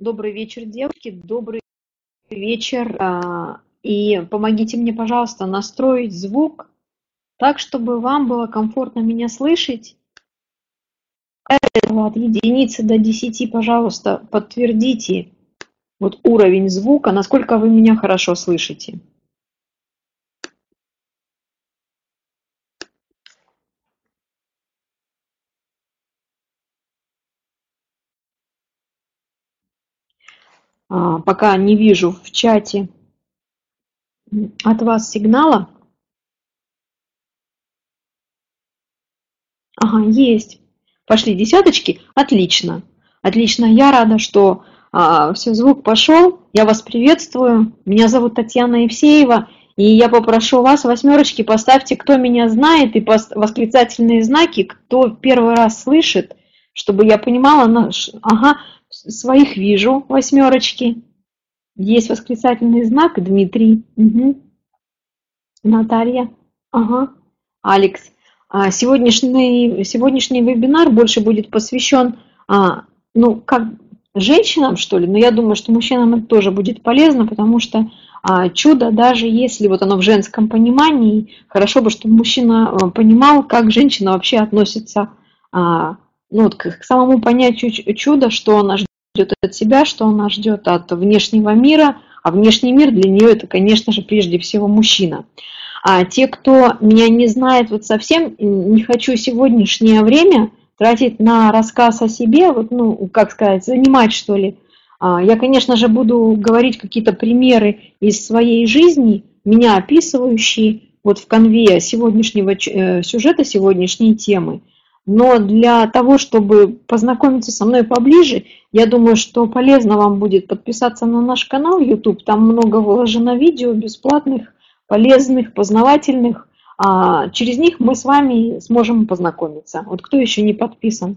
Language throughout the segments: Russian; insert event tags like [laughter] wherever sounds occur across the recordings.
Добрый вечер, девушки, добрый вечер. А, и помогите мне, пожалуйста, настроить звук так, чтобы вам было комфортно меня слышать. От единицы до десяти, пожалуйста, подтвердите вот уровень звука, насколько вы меня хорошо слышите. Пока не вижу в чате от вас сигнала. Ага, есть. Пошли десяточки. Отлично. Отлично. Я рада, что а, все, звук пошел. Я вас приветствую. Меня зовут Татьяна Евсеева. И я попрошу вас, восьмерочки, поставьте, кто меня знает, и восклицательные знаки, кто первый раз слышит, чтобы я понимала, ага, своих вижу, восьмерочки. Есть восклицательный знак, Дмитрий. Угу. Наталья. Ага. Алекс. А сегодняшний, сегодняшний вебинар больше будет посвящен, а, ну, как женщинам, что ли, но я думаю, что мужчинам это тоже будет полезно, потому что а, чудо, даже если вот оно в женском понимании, хорошо бы, чтобы мужчина а, понимал, как женщина вообще относится а, ну, вот, к, к самому понятию чуда, что она ждет от себя, что она ждет от внешнего мира, а внешний мир для нее это, конечно же, прежде всего мужчина. А те, кто меня не знает вот совсем, не хочу сегодняшнее время тратить на рассказ о себе, вот, ну, как сказать, занимать что ли. А, я, конечно же, буду говорить какие-то примеры из своей жизни, меня описывающие вот в конве сегодняшнего э, сюжета, сегодняшней темы. Но для того, чтобы познакомиться со мной поближе, я думаю, что полезно вам будет подписаться на наш канал YouTube. Там много выложено видео бесплатных, полезных, познавательных. А через них мы с вами сможем познакомиться. Вот кто еще не подписан.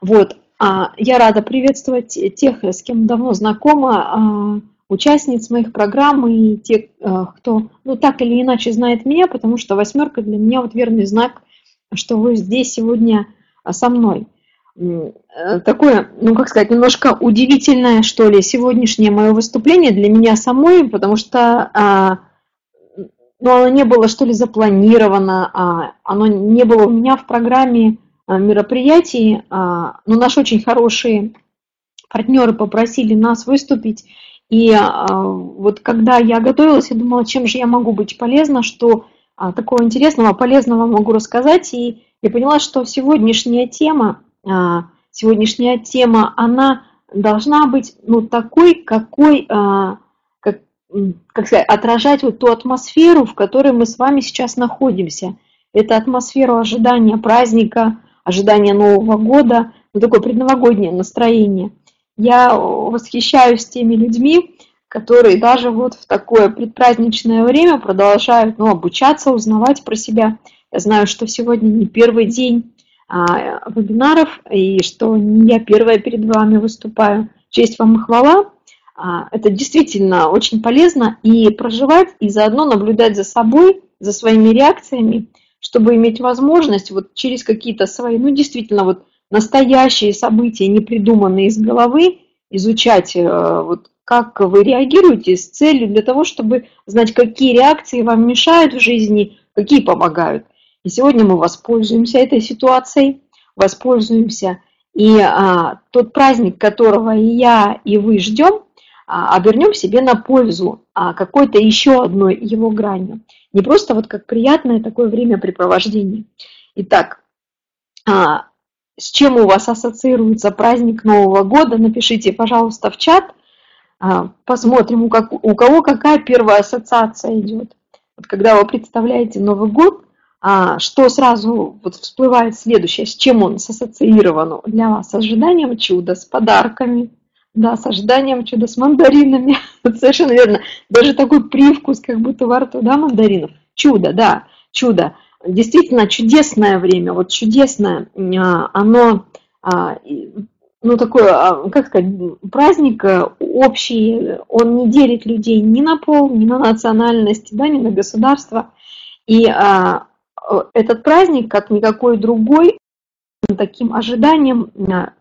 Вот. А я рада приветствовать тех, с кем давно знакома, а, участниц моих программ и тех, а, кто ну, так или иначе знает меня, потому что восьмерка для меня вот верный знак что вы здесь сегодня а, со мной. Э, такое, ну как сказать, немножко удивительное, что ли, сегодняшнее мое выступление для меня самой, потому что а, ну, оно не было, что ли, запланировано, а, оно не было у меня в программе мероприятий, но наши очень хорошие партнеры попросили нас выступить, и вот когда я готовилась, я думала, чем же я могу быть полезна, что такого интересного, полезного могу рассказать. И я поняла, что сегодняшняя тема, а, сегодняшняя тема, она должна быть ну, такой, какой, а, как, как сказать, отражать вот ту атмосферу, в которой мы с вами сейчас находимся. Это атмосферу ожидания праздника, ожидания Нового года, ну, такое предновогоднее настроение. Я восхищаюсь теми людьми, которые даже вот в такое предпраздничное время продолжают ну, обучаться, узнавать про себя. Я знаю, что сегодня не первый день а, вебинаров, и что не я первая перед вами выступаю. Честь вам и хвала. А, это действительно очень полезно и проживать, и заодно наблюдать за собой, за своими реакциями, чтобы иметь возможность вот через какие-то свои, ну действительно вот настоящие события, не придуманные из головы, изучать э, вот как вы реагируете с целью для того, чтобы знать, какие реакции вам мешают в жизни, какие помогают. И сегодня мы воспользуемся этой ситуацией, воспользуемся. И а, тот праздник, которого и я, и вы ждем, а, обернем себе на пользу а, какой-то еще одной его гранью. Не просто вот как приятное такое времяпрепровождение. Итак, а, с чем у вас ассоциируется праздник Нового года, напишите, пожалуйста, в чат – посмотрим, у, как, у кого какая первая ассоциация идет. Вот когда вы представляете Новый год, а, что сразу вот всплывает следующее, с чем он ассоциирован для вас? С ожиданием чуда, с подарками, да, с ожиданием чуда, с мандаринами. [laughs] Совершенно верно. Даже такой привкус, как будто во рту, да, мандаринов. Чудо, да, чудо. Действительно чудесное время, вот чудесное, а, оно ну, такой, а, как сказать, праздник э, общий, он не делит людей ни на пол, ни на национальность, да, ни на государство. И а, этот праздник, как никакой другой, таким ожиданием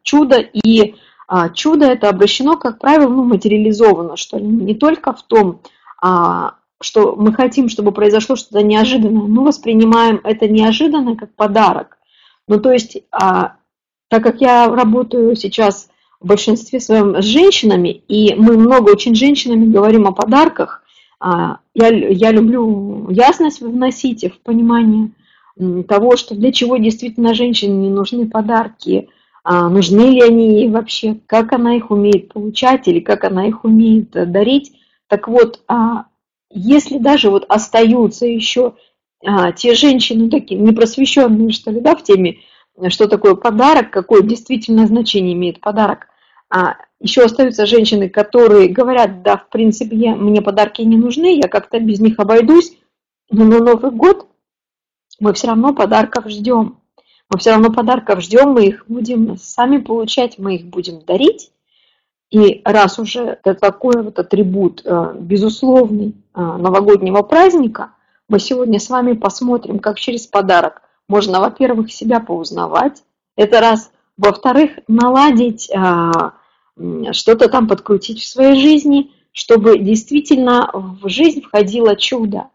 чуда и а, чудо это обращено, как правило, ну, материализовано, что ли, не только в том, а, что мы хотим, чтобы произошло что-то неожиданное, мы воспринимаем это неожиданное как подарок. Ну, то есть, а, так как я работаю сейчас в большинстве своем с женщинами, и мы много очень женщинами говорим о подарках, а, я, я люблю ясность вносить в понимание того, что для чего действительно женщине не нужны подарки, а нужны ли они ей вообще, как она их умеет получать или как она их умеет дарить. Так вот, а если даже вот остаются еще те женщины такие непросвещенные, что ли, да, в теме, что такое подарок, какое действительно значение имеет подарок, а еще остаются женщины, которые говорят, да, в принципе, мне подарки не нужны, я как-то без них обойдусь, но на Новый год мы все равно подарков ждем. Мы все равно подарков ждем, мы их будем сами получать, мы их будем дарить. И раз уже это такой вот атрибут э, безусловный э, новогоднего праздника, мы сегодня с вами посмотрим, как через подарок можно, во-первых, себя поузнавать, это раз, во-вторых, наладить, э, что-то там подкрутить в своей жизни, чтобы действительно в жизнь входило чудо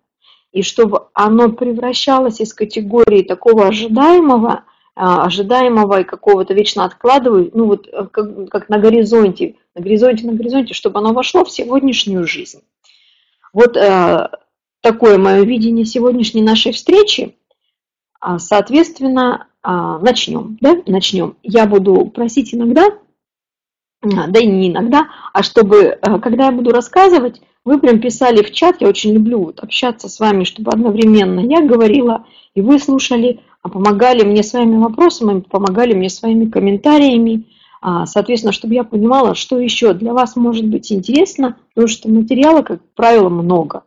и чтобы оно превращалось из категории такого ожидаемого, а, ожидаемого и какого-то вечно откладываю, ну вот э, как, как на горизонте, на горизонте, на горизонте, чтобы оно вошло в сегодняшнюю жизнь. Вот э, такое мое видение сегодняшней нашей встречи. А, соответственно, э, начнем, да, начнем. Я буду просить иногда, да и не иногда, а чтобы, когда я буду рассказывать, вы прям писали в чат, я очень люблю вот общаться с вами, чтобы одновременно я говорила, и вы слушали, а помогали мне своими вопросами, помогали мне своими комментариями, а, соответственно, чтобы я понимала, что еще для вас может быть интересно, потому что материала, как правило, много.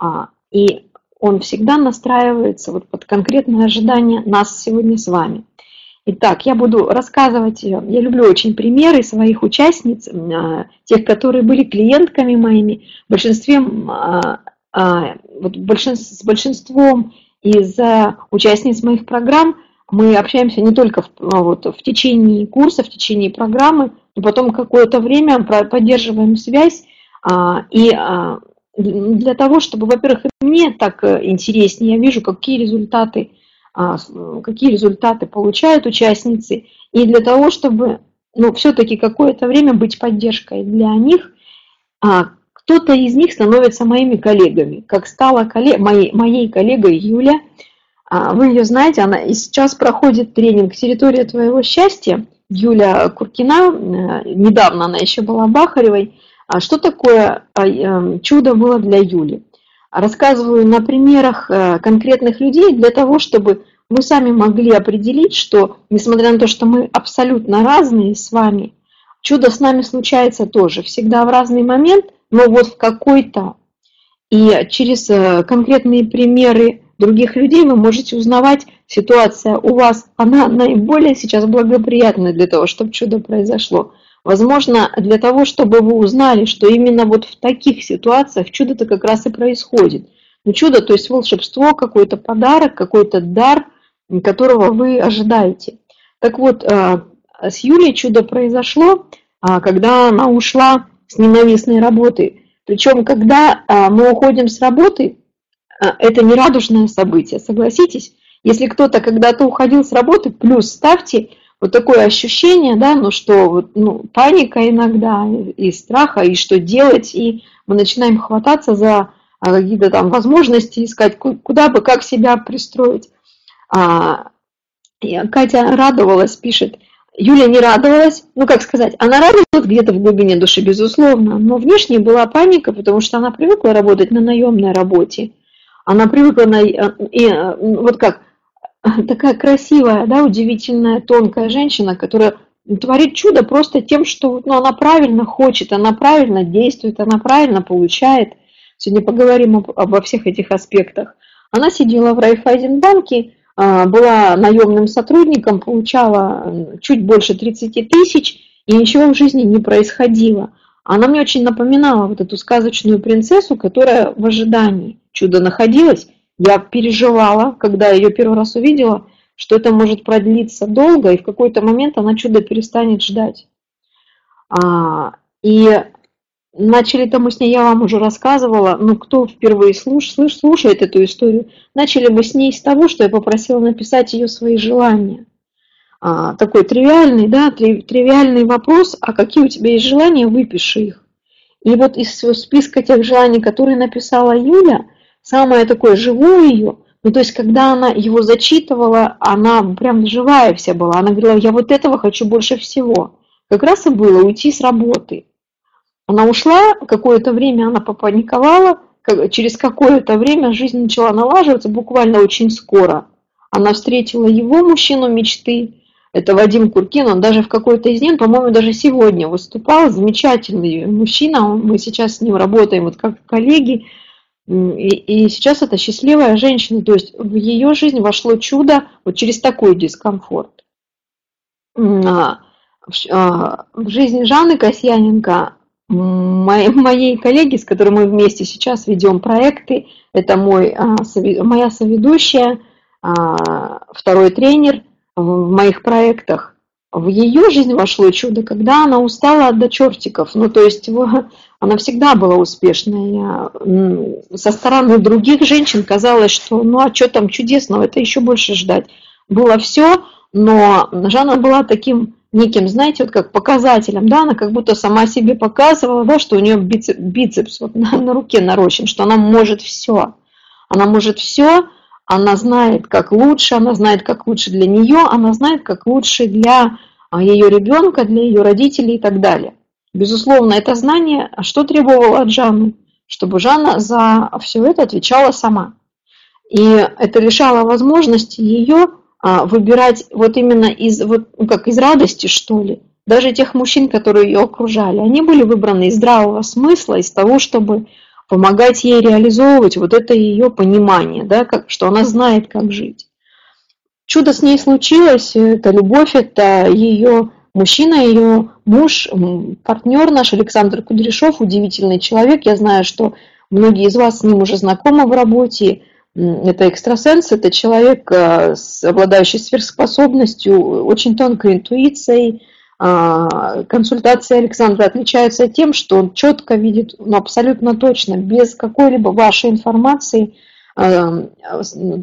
А, и он всегда настраивается вот под конкретное ожидание нас сегодня с вами. Итак, я буду рассказывать, я люблю очень примеры своих участниц, а, тех, которые были клиентками моими. В большинстве, а, а, вот большинств, с большинством из участниц моих программ мы общаемся не только в, вот, в течение курса, в течение программы, но потом какое-то время поддерживаем связь. И для того, чтобы, во-первых, мне так интереснее, я вижу, какие результаты а, какие результаты получают участницы, и для того, чтобы ну, все-таки какое-то время быть поддержкой для них, а, кто-то из них становится моими коллегами, как стала коллег, моей, моей коллегой Юля. А, вы ее знаете, она и сейчас проходит тренинг «Территория твоего счастья». Юля Куркина, э, недавно она еще была Бахаревой. Что такое э, чудо было для Юли? рассказываю на примерах э, конкретных людей для того, чтобы мы сами могли определить, что, несмотря на то, что мы абсолютно разные с вами, чудо с нами случается тоже, всегда в разный момент, но вот в какой-то. И через э, конкретные примеры других людей вы можете узнавать, ситуация у вас, она наиболее сейчас благоприятная для того, чтобы чудо произошло. Возможно, для того, чтобы вы узнали, что именно вот в таких ситуациях чудо-то как раз и происходит. Ну, чудо, то есть волшебство, какой-то подарок, какой-то дар, которого вы ожидаете. Так вот, э, с Юлей чудо произошло, а, когда она ушла с ненавистной работы. Причем, когда э, мы уходим с работы, это не радужное событие, согласитесь? Если кто-то когда-то уходил с работы, плюс ставьте вот такое ощущение, да, ну что, ну, паника иногда, и страха, и что делать, и мы начинаем хвататься за а, какие-то там возможности, искать, куда бы, как себя пристроить. А, Катя радовалась, пишет, Юля не радовалась, ну как сказать, она радовалась где-то в глубине души, безусловно, но внешне была паника, потому что она привыкла работать на наемной работе. Она привыкла на... И, вот как, [laughs] такая красивая, да, удивительная, тонкая женщина, которая творит чудо просто тем, что ну, она правильно хочет, она правильно действует, она правильно получает. Сегодня поговорим об, обо всех этих аспектах. Она сидела в Райфайзенбанке, а, была наемным сотрудником, получала чуть больше 30 тысяч, и ничего в жизни не происходило. Она мне очень напоминала вот эту сказочную принцессу, которая в ожидании чуда находилась, я переживала, когда ее первый раз увидела, что это может продлиться долго, и в какой-то момент она чудо перестанет ждать. А, и начали-то мы с ней, я вам уже рассказывала, ну кто впервые слуш, слыш, слушает эту историю, начали мы с ней с того, что я попросила написать ее свои желания. А, такой тривиальный, да, тривиальный вопрос, а какие у тебя есть желания, выпиши их. И вот из списка тех желаний, которые написала Юля, самое такое живое ее, ну то есть когда она его зачитывала, она прям живая вся была, она говорила, я вот этого хочу больше всего. Как раз и было уйти с работы. Она ушла, какое-то время она попаниковала, через какое-то время жизнь начала налаживаться, буквально очень скоро. Она встретила его мужчину мечты, это Вадим Куркин, он даже в какой-то из дней, по-моему, даже сегодня выступал, замечательный мужчина, мы сейчас с ним работаем вот как коллеги, и, и сейчас это счастливая женщина, то есть в ее жизнь вошло чудо вот через такой дискомфорт. А, а, в жизни Жанны Касьяненко, моей коллеги, с которой мы вместе сейчас ведем проекты, это мой, а, моя соведущая, второй тренер – в моих проектах, в ее жизнь вошло чудо, когда она устала до чертиков. Ну, то есть она всегда была успешной. Со стороны других женщин казалось, что ну а что там чудесного, это еще больше ждать. Было все, но Жанна была таким неким, знаете, вот как показателем, да, она как будто сама себе показывала, да, что у нее бицепс, бицепс вот на, на руке нарощен, что она может все. Она может все, она знает, как лучше, она знает, как лучше для нее, она знает, как лучше для а, ее ребенка, для ее родителей и так далее. Безусловно, это знание, а что требовало от Жанны? Чтобы Жанна за все это отвечала сама. И это лишало возможности ее а, выбирать вот именно из, вот, ну, как из радости, что ли. Даже тех мужчин, которые ее окружали, они были выбраны из здравого смысла, из того, чтобы помогать ей реализовывать вот это ее понимание, да, как, что она знает, как жить. Чудо с ней случилось, это любовь, это ее мужчина, ее муж, партнер наш Александр Кудряшов, удивительный человек. Я знаю, что многие из вас с ним уже знакомы в работе. Это экстрасенс, это человек, э, обладающий сверхспособностью, очень тонкой интуицией, консультации Александра отличаются тем, что он четко видит, ну, абсолютно точно, без какой-либо вашей информации, а,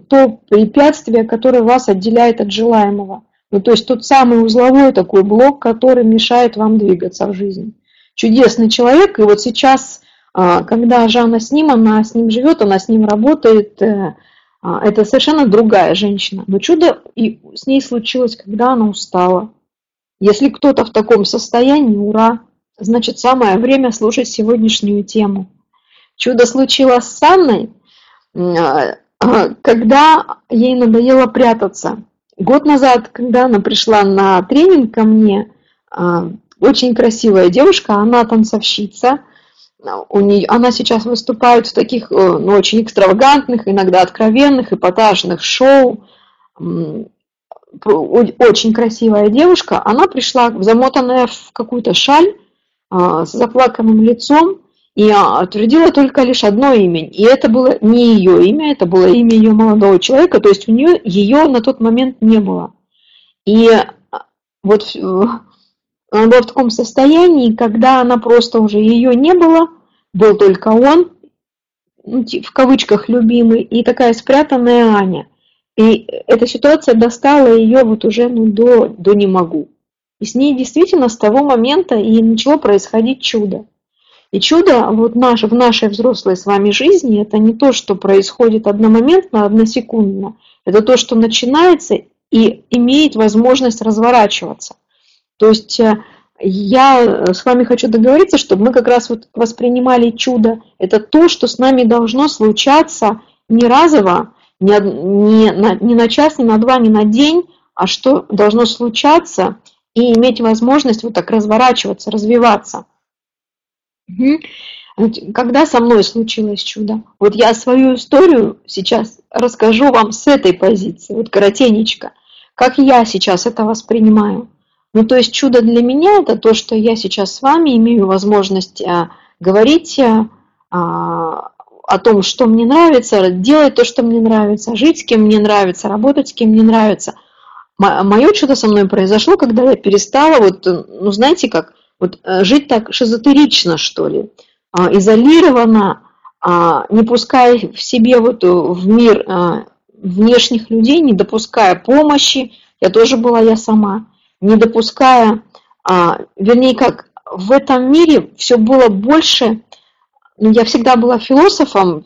то препятствие, которое вас отделяет от желаемого. Ну, то есть тот самый узловой такой блок, который мешает вам двигаться в жизни. Чудесный человек, и вот сейчас, а, когда Жанна с ним, она с ним живет, она с ним работает, э, это совершенно другая женщина. Но чудо и с ней случилось, когда она устала, если кто-то в таком состоянии, ура! Значит, самое время слушать сегодняшнюю тему. Чудо случилось с Анной, а, [clears throat] когда ей надоело прятаться. Год назад, когда она пришла на тренинг ко мне, а, очень красивая девушка, она танцовщица, у нее, она сейчас выступает в таких ну, очень экстравагантных, иногда откровенных, эпатажных шоу очень красивая девушка, она пришла замотанная в какую-то шаль а, с заплаканным лицом и отвердила только лишь одно имя. И это было не ее имя, это было имя ее молодого человека, то есть у нее ее на тот момент не было. И а, вот э, она была в таком состоянии, когда она просто уже ее не было, был только он, ну, в кавычках любимый, и такая спрятанная Аня – и эта ситуация достала ее вот уже ну, до, до не могу. И с ней действительно с того момента и начало происходить чудо. И чудо вот наш, в нашей взрослой с вами жизни, это не то, что происходит одномоментно, односекундно. Это то, что начинается и имеет возможность разворачиваться. То есть э, я с вами хочу договориться, чтобы мы как раз вот воспринимали чудо. Это то, что с нами должно случаться не разово, не, не, на, не на час, не на два, не на день, а что должно случаться и иметь возможность вот так разворачиваться, развиваться. Угу. Когда со мной случилось чудо? Вот я свою историю сейчас расскажу вам с этой позиции, вот коротенечко, как я сейчас это воспринимаю. Ну, то есть чудо для меня это то, что я сейчас с вами имею возможность а, говорить а, о том, что мне нравится, делать то, что мне нравится, жить с кем мне нравится, работать с кем мне нравится. Мое чудо со мной произошло, когда я перестала, вот, ну знаете как, Вот э, жить так шизотерично, что ли, а, изолированно, а, не пуская в себе вот в мир а, внешних людей, не допуская помощи, я тоже была я сама, не допуская, вернее как, в этом мире все было больше, я всегда была философом,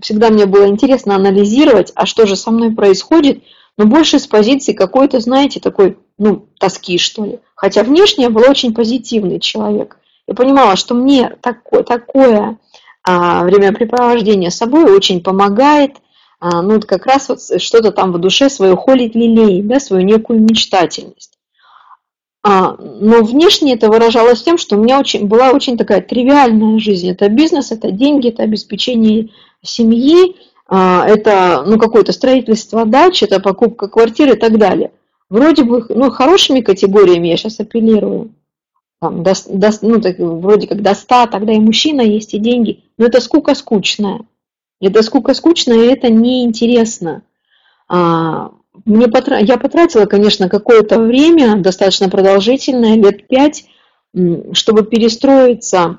всегда мне было интересно анализировать, а что же со мной происходит, но больше с позиции какой-то, знаете, такой, ну, тоски, что ли. Хотя внешне я была очень позитивный человек. Я понимала, что мне такое, такое а, времяпрепровождение с собой очень помогает, а, ну, как раз вот что-то там в душе свою холить лилей, да, свою некую мечтательность. А, но внешне это выражалось тем, что у меня очень, была очень такая тривиальная жизнь. Это бизнес, это деньги, это обеспечение семьи, а, это ну, какое-то строительство дач, это покупка квартиры и так далее. Вроде бы ну, хорошими категориями я сейчас апеллирую. Там, до, до, ну, так, вроде как до 100, тогда и мужчина есть, и деньги. Но это скука скучная. Это скука скучная, и это неинтересно. А, мне потра... Я потратила, конечно, какое-то время, достаточно продолжительное, лет пять, чтобы перестроиться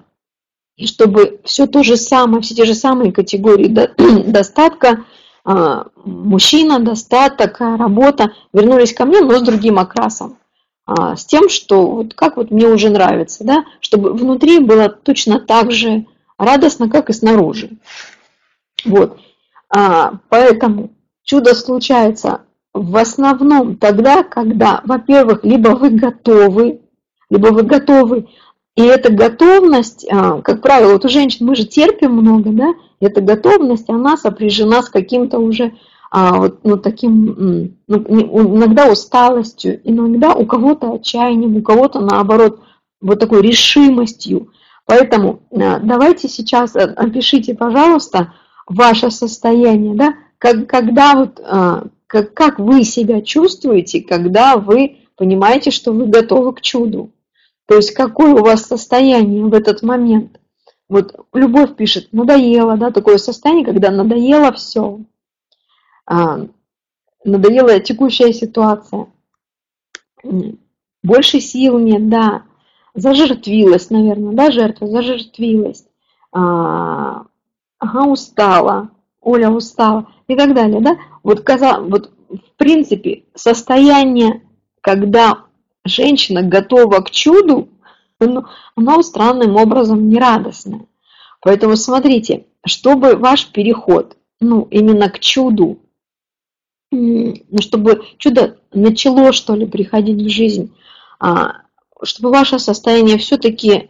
и чтобы все то же самое, все те же самые категории [clears throat] достатка, а, мужчина, достаток, работа вернулись ко мне, но с другим окрасом. А, с тем, что вот как вот мне уже нравится, да, чтобы внутри было точно так же радостно, как и снаружи. Вот. А, поэтому чудо случается в основном тогда, когда, во-первых, либо вы готовы, либо вы готовы и эта готовность, а, как правило, вот у женщин мы же терпим много, да, эта готовность, она сопряжена с каким-то уже а, вот, ну, таким, ну, иногда усталостью, иногда у кого-то отчаянием, у кого-то наоборот вот такой решимостью. Поэтому а, давайте сейчас опишите, пожалуйста, ваше состояние, да, как, когда вот, как, как вы себя чувствуете, когда вы понимаете, что вы готовы к чуду. То есть какое у вас состояние в этот момент. Вот Любовь пишет, надоело, да, такое состояние, когда надоело все. А, надоела текущая ситуация. Больше сил нет, да. Зажертвилась, наверное, да, жертва, зажертвилась. А, ага, устала, Оля устала и так далее, да. Вот, каза, вот в принципе состояние, когда женщина готова к чуду, она странным образом нерадостная. Поэтому смотрите, чтобы ваш переход, ну, именно к чуду, ну, чтобы чудо начало, что ли, приходить в жизнь, а, чтобы ваше состояние все-таки,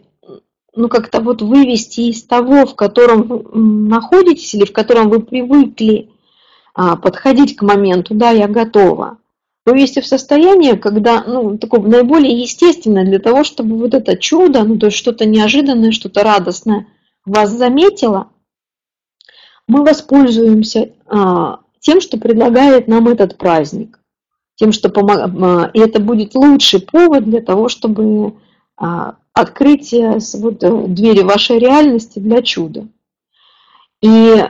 ну, как-то вот вывести из того, в котором вы находитесь или в котором вы привыкли подходить к моменту, да, я готова, вывести в состояние, когда, ну, такое наиболее естественное для того, чтобы вот это чудо, ну, то есть что-то неожиданное, что-то радостное вас заметило, мы воспользуемся а, тем, что предлагает нам этот праздник, тем, что помог... А, и это будет лучший повод для того, чтобы а, открыть э, вот, э, двери вашей реальности для чуда. И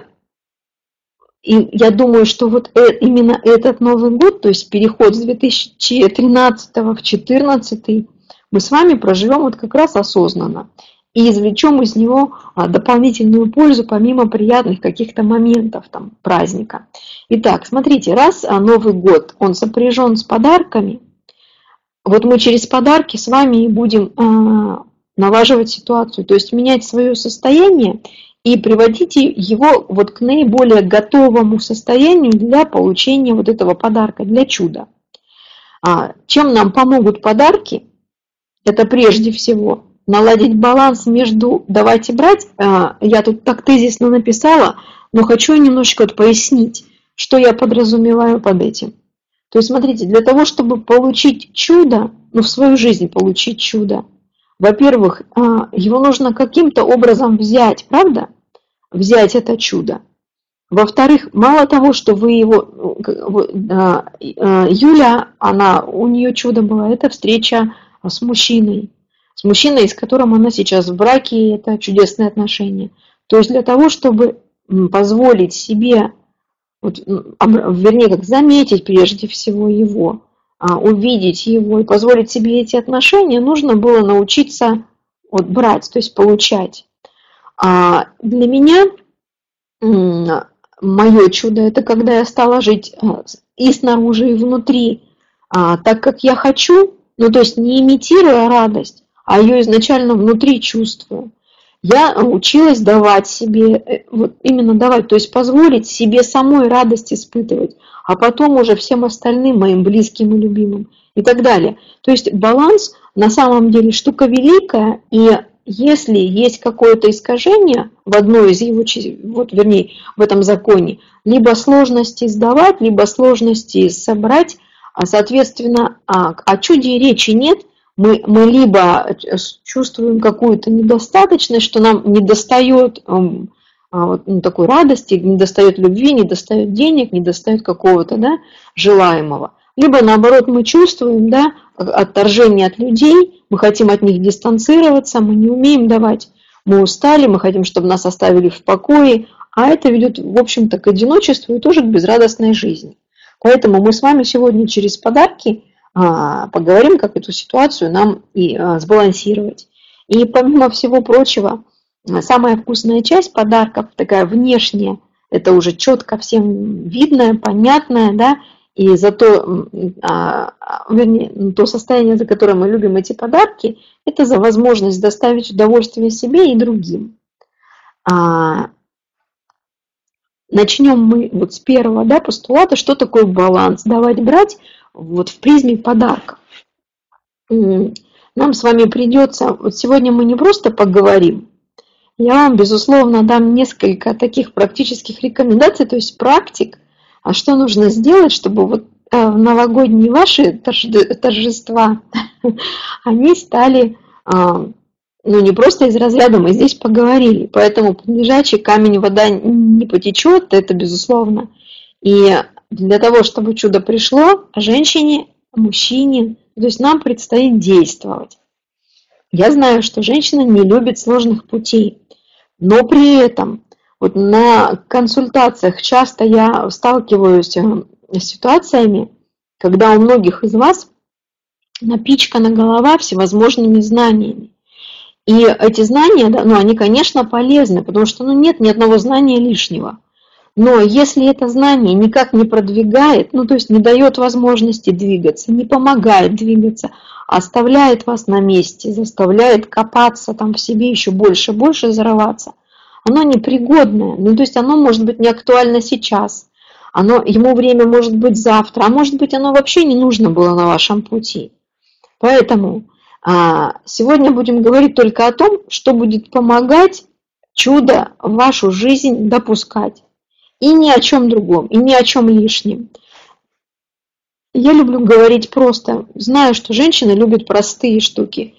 и я думаю, что вот э, именно этот Новый год, то есть переход с 2013 в 2014, мы с вами проживем вот как раз осознанно и извлечем из него а, дополнительную пользу помимо приятных каких-то моментов там праздника. Итак, смотрите, раз а, Новый год, он сопряжен с подарками, вот мы через подарки с вами и будем а, налаживать ситуацию, то есть менять свое состояние и приводите его вот к наиболее готовому состоянию для получения вот этого подарка, для чуда. А чем нам помогут подарки? Это прежде всего наладить баланс между давайте брать. А, я тут так тезисно написала, но хочу немножечко вот пояснить, что я подразумеваю под этим. То есть, смотрите, для того, чтобы получить чудо, ну, в свою жизнь получить чудо, во-первых, а, его нужно каким-то образом взять, правда? Взять это чудо. Во-вторых, мало того, что вы его... А, Юля, она, у нее чудо было, это встреча с мужчиной. С мужчиной, с которым она сейчас в браке, и это чудесные отношения. То есть для того, чтобы позволить себе, вот, вернее, как заметить прежде всего его, а, увидеть его и позволить себе эти отношения, нужно было научиться вот, брать, то есть получать. А для меня мое чудо это когда я стала жить а, и снаружи, и внутри, а, так как я хочу, ну то есть не имитируя радость, а ее изначально внутри чувствую. Я училась давать себе, э, вот именно давать, то есть позволить себе самой радость испытывать а потом уже всем остальным, моим близким и любимым и так далее. То есть баланс на самом деле штука великая, и если есть какое-то искажение в одной из его, вот вернее, в этом законе, либо сложности сдавать, либо сложности собрать, а соответственно, о, о чуде речи нет, мы, мы либо чувствуем какую-то недостаточность, что нам недостает а, вот, ну, такой радости, не достает любви, не достает денег, не достает какого-то да, желаемого. Либо наоборот мы чувствуем да, отторжение от людей, мы хотим от них дистанцироваться, мы не умеем давать, мы устали, мы хотим, чтобы нас оставили в покое, а это ведет, в общем-то, к одиночеству и тоже к безрадостной жизни. Поэтому мы с вами сегодня через подарки а, поговорим, как эту ситуацию нам и а, сбалансировать. И помимо всего прочего, Самая вкусная часть подарков, такая внешняя, это уже четко всем видное, понятное, да, и за то, а, а, вернее, то состояние, за которое мы любим эти подарки, это за возможность доставить удовольствие себе и другим. А, начнем мы вот с первого да, постулата, что такое баланс, давать-брать вот в призме подарков. Нам с вами придется, вот сегодня мы не просто поговорим, я вам, безусловно, дам несколько таких практических рекомендаций, то есть практик, а что нужно сделать, чтобы вот э, в новогодние ваши торжества, [laughs] они стали, а, ну не просто из разряда, мы здесь поговорили, поэтому лежачий камень вода не потечет, это безусловно. И для того, чтобы чудо пришло, женщине, мужчине, то есть нам предстоит действовать. Я знаю, что женщина не любит сложных путей. Но при этом вот на консультациях часто я сталкиваюсь э, с ситуациями, когда у многих из вас напичкана голова всевозможными знаниями. И эти знания, да, ну, они, конечно, полезны, потому что ну, нет ни одного знания лишнего. Но если это знание никак не продвигает, ну то есть не дает возможности двигаться, не помогает двигаться, оставляет вас на месте, заставляет копаться там в себе еще больше, больше зарываться, оно непригодное, ну то есть оно может быть не актуально сейчас, оно, ему время может быть завтра, а может быть оно вообще не нужно было на вашем пути. Поэтому а, сегодня будем говорить только о том, что будет помогать чудо в вашу жизнь допускать. И ни о чем другом, и ни о чем лишнем. Я люблю говорить просто. Знаю, что женщины любят простые штуки.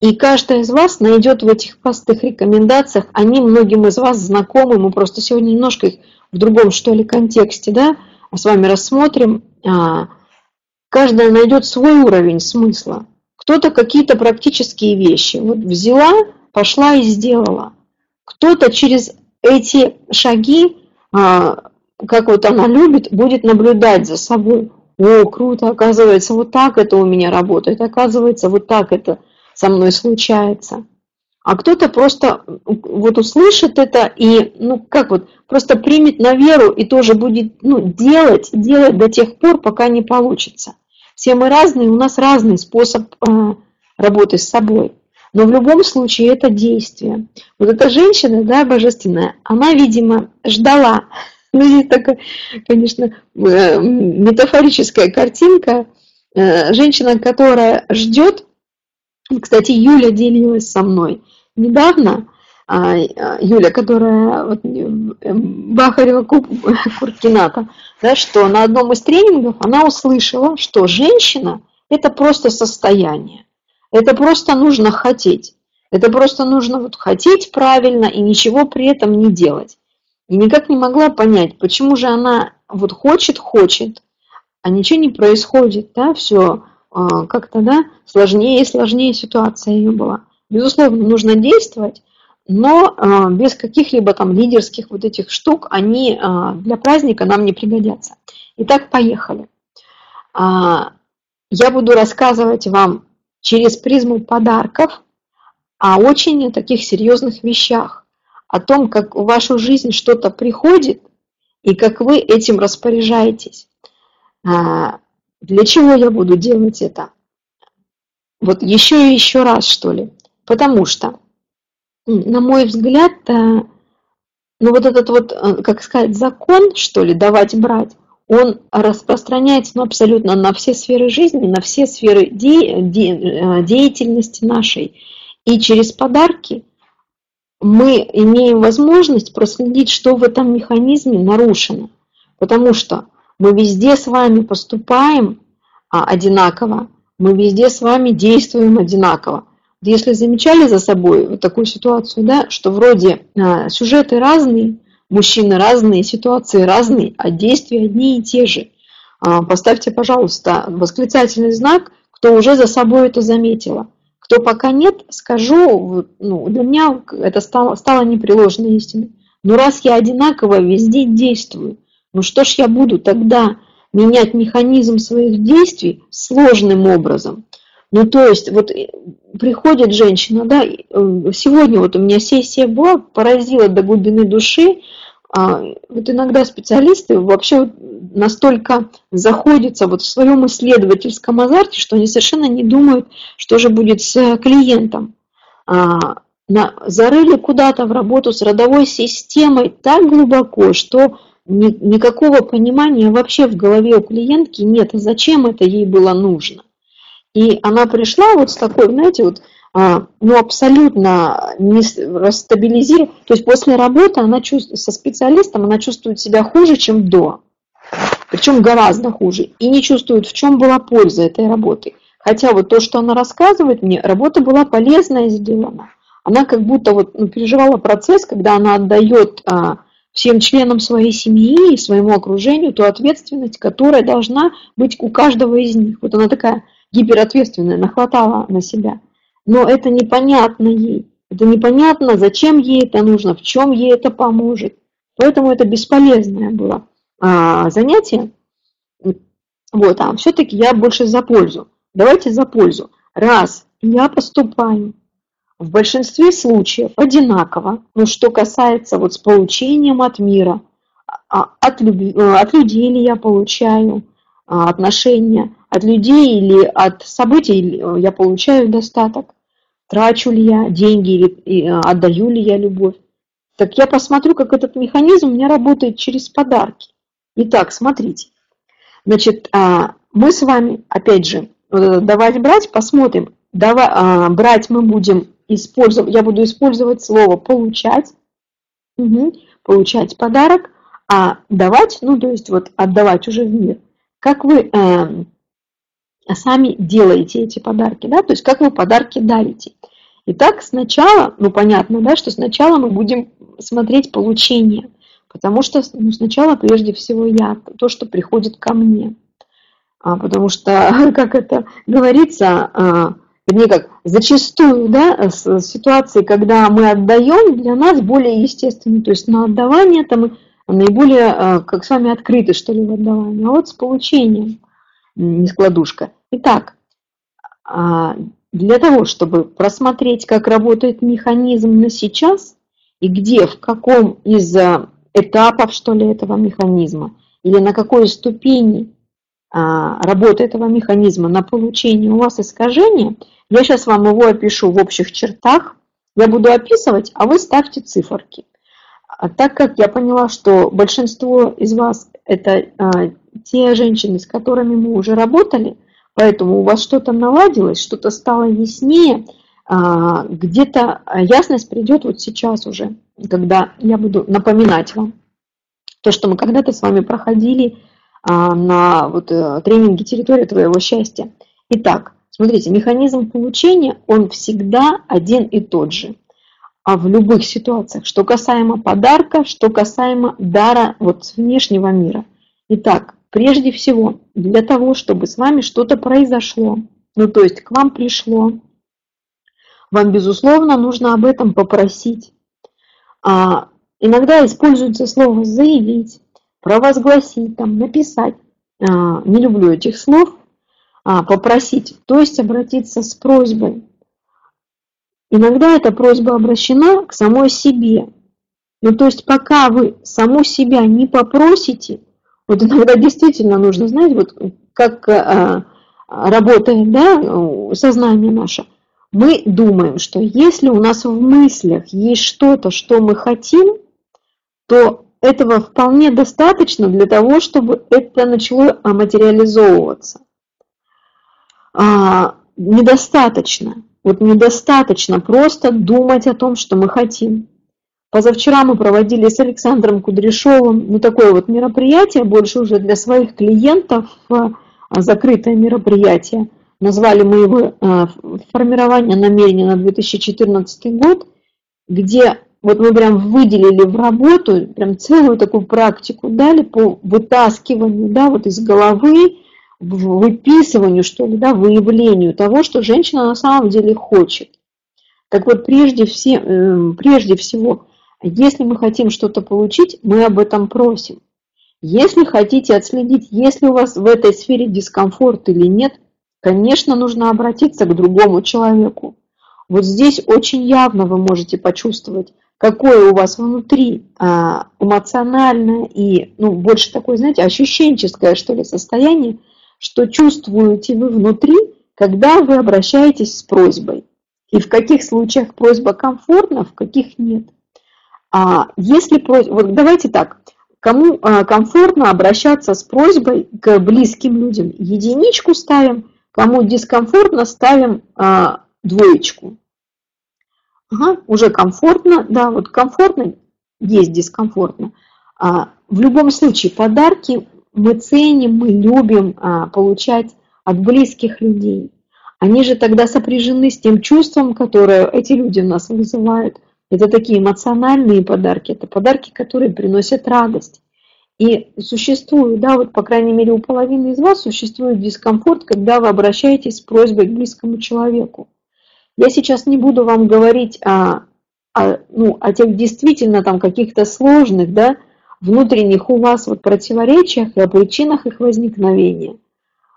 И каждая из вас найдет в этих простых рекомендациях, они многим из вас знакомы, мы просто сегодня немножко их в другом, что ли, контексте, да, с вами рассмотрим. А, каждая найдет свой уровень смысла. Кто-то какие-то практические вещи. Вот взяла, пошла и сделала. Кто-то через эти шаги как вот она любит, будет наблюдать за собой. О, круто, оказывается, вот так это у меня работает, оказывается, вот так это со мной случается. А кто-то просто вот услышит это и, ну, как вот, просто примет на веру и тоже будет, ну, делать, делать до тех пор, пока не получится. Все мы разные, у нас разный способ э, работы с собой. Но в любом случае это действие. Вот эта женщина, да, божественная, она, видимо, ждала. Ну, здесь такая, конечно, э, метафорическая картинка. Э, женщина, которая ждет, кстати, Юля делилась со мной недавно, а, Юля, которая вот, э, Бахарева [laughs] Куркината, да, что на одном из тренингов она услышала, что женщина – это просто состояние. Это просто нужно хотеть. Это просто нужно вот хотеть правильно и ничего при этом не делать. И никак не могла понять, почему же она вот хочет, хочет, а ничего не происходит, да, все а, как-то, да, сложнее и сложнее ситуация ее была. Безусловно, нужно действовать, но а, без каких-либо там лидерских вот этих штук они а, для праздника нам не пригодятся. Итак, поехали. я буду рассказывать вам через призму подарков о очень таких серьезных вещах, о том, как в вашу жизнь что-то приходит и как вы этим распоряжаетесь. А, для чего я буду делать это? Вот еще и еще раз, что ли. Потому что, на мой взгляд, э, ну вот этот вот, э, как сказать, закон, что ли, давать брать, он распространяется ну, абсолютно на все сферы жизни, на все сферы де, де, э, деятельности нашей. И через подарки мы имеем возможность проследить, что в этом механизме нарушено. Потому что мы везде с вами поступаем а, одинаково, мы везде с вами действуем одинаково. Если замечали за собой вот такую ситуацию, да, что вроде а, сюжеты разные, мужчины разные, ситуации разные, а действия одни и те же. А, поставьте, пожалуйста, восклицательный знак, кто уже за собой это заметила. Кто пока нет, скажу, ну, для меня это стало, стало непреложной истиной. Но раз я одинаково везде действую, ну что ж я буду тогда менять механизм своих действий сложным образом? Ну, то есть, вот э, приходит женщина, да, э, сегодня вот у меня сессия была, поразила до глубины души, а, вот иногда специалисты вообще настолько заходятся вот в своем исследовательском азарте, что они совершенно не думают, что же будет с клиентом. А, зарыли куда-то в работу с родовой системой так глубоко, что никакого понимания вообще в голове у клиентки нет, зачем это ей было нужно. И она пришла вот с такой, знаете, вот а, ну, абсолютно не расстабилизировать. То есть после работы она чувствует, со специалистом она чувствует себя хуже, чем до. Причем гораздо хуже. И не чувствует, в чем была польза этой работы. Хотя вот то, что она рассказывает мне, работа была полезная сделана. Она как будто вот ну, переживала процесс, когда она отдает а, всем членам своей семьи и своему окружению ту ответственность, которая должна быть у каждого из них. Вот она такая гиперответственная, нахватала на себя но это непонятно ей. Это непонятно, зачем ей это нужно, в чем ей это поможет. Поэтому это бесполезное было а, занятие. Вот, а все-таки я больше за пользу. Давайте за пользу. Раз, я поступаю в большинстве случаев одинаково, ну что касается вот с получением от мира, а, от, любви, э, от людей ли я получаю отношения, от людей или от событий э, я получаю достаток трачу ли я деньги или э, отдаю ли я любовь. Так я посмотрю, как этот механизм у меня работает через подарки. Итак, смотрите. Значит, а, мы с вами, опять же, давать брать, посмотрим. Давай, а, брать мы будем использовать, я буду использовать слово получать, угу, получать подарок, а давать, ну то есть вот отдавать уже в мир. Как вы эм, сами делаете эти подарки, да, то есть как вы подарки дарите. Итак, сначала, ну понятно, да, что сначала мы будем смотреть получение, потому что ну, сначала прежде всего я, то, что приходит ко мне. А, потому что, [laughs] как это говорится, а, вернее как, зачастую, да, ситуации, когда мы отдаем, для нас более естественны, то есть на отдавание там наиболее, а, как с вами открыты, что ли, в отдавании, а вот с получением, не складушка. Итак, а, для того, чтобы просмотреть, как работает механизм на сейчас и где, в каком из а, этапов, что ли, этого механизма, или на какой ступени работы этого механизма на получение у вас искажения, я сейчас вам его опишу в общих чертах. Я буду описывать, а вы ставьте циферки. Так как я поняла, что большинство из вас это те женщины, с которыми мы уже работали, Поэтому у вас что-то наладилось, что-то стало яснее, а, где-то ясность придет вот сейчас уже, когда я буду напоминать вам то, что мы когда-то с вами проходили а, на вот э, тренинге «Территория твоего счастья». Итак, смотрите, механизм получения, он всегда один и тот же. А в любых ситуациях, что касаемо подарка, что касаемо дара вот с внешнего мира. Итак, Прежде всего, для того, чтобы с вами что-то произошло, ну то есть к вам пришло, вам, безусловно, нужно об этом попросить. А, иногда используется слово «заявить», «провозгласить», там, «написать». А, не люблю этих слов. а, попросить, то есть обратиться с просьбой. Иногда эта просьба обращена к самой себе. Ну, то есть пока вы саму себя не попросите, вот иногда действительно нужно, знаете, вот как а, работает да, сознание наше, мы думаем, что если у нас в мыслях есть что-то, что мы хотим, то этого вполне достаточно для того, чтобы это начало материализовываться. А, недостаточно. Вот недостаточно просто думать о том, что мы хотим. Позавчера мы проводили с Александром Кудряшовым ну, такое вот мероприятие, больше уже для своих клиентов, а, закрытое мероприятие. Назвали мы его а, «Формирование намерения на 2014 год», где вот мы прям выделили в работу, прям целую такую практику дали по вытаскиванию, да, вот из головы, выписыванию, что ли, да, выявлению того, что женщина на самом деле хочет. Так вот, прежде, все, э, прежде всего, если мы хотим что-то получить, мы об этом просим. Если хотите отследить, есть ли у вас в этой сфере дискомфорт или нет, конечно, нужно обратиться к другому человеку. Вот здесь очень явно вы можете почувствовать, какое у вас внутри а, эмоциональное и, ну, больше такое, знаете, ощущенческое, что ли, состояние, что чувствуете вы внутри, когда вы обращаетесь с просьбой. И в каких случаях просьба комфортна, в каких нет. А если просьба, вот давайте так, кому а, комфортно обращаться с просьбой к близким людям, единичку ставим, кому дискомфортно, ставим а, двоечку. Ага, уже комфортно, да, вот комфортно, есть дискомфортно. А, в любом случае подарки мы ценим, мы любим а, получать от близких людей. Они же тогда сопряжены с тем чувством, которое эти люди в нас вызывают. Это такие эмоциональные подарки, это подарки, которые приносят радость. И существует, да, вот по крайней мере у половины из вас существует дискомфорт, когда вы обращаетесь с просьбой к близкому человеку. Я сейчас не буду вам говорить о, о, ну, о тех действительно там каких-то сложных, да, внутренних у вас вот противоречиях и о причинах их возникновения.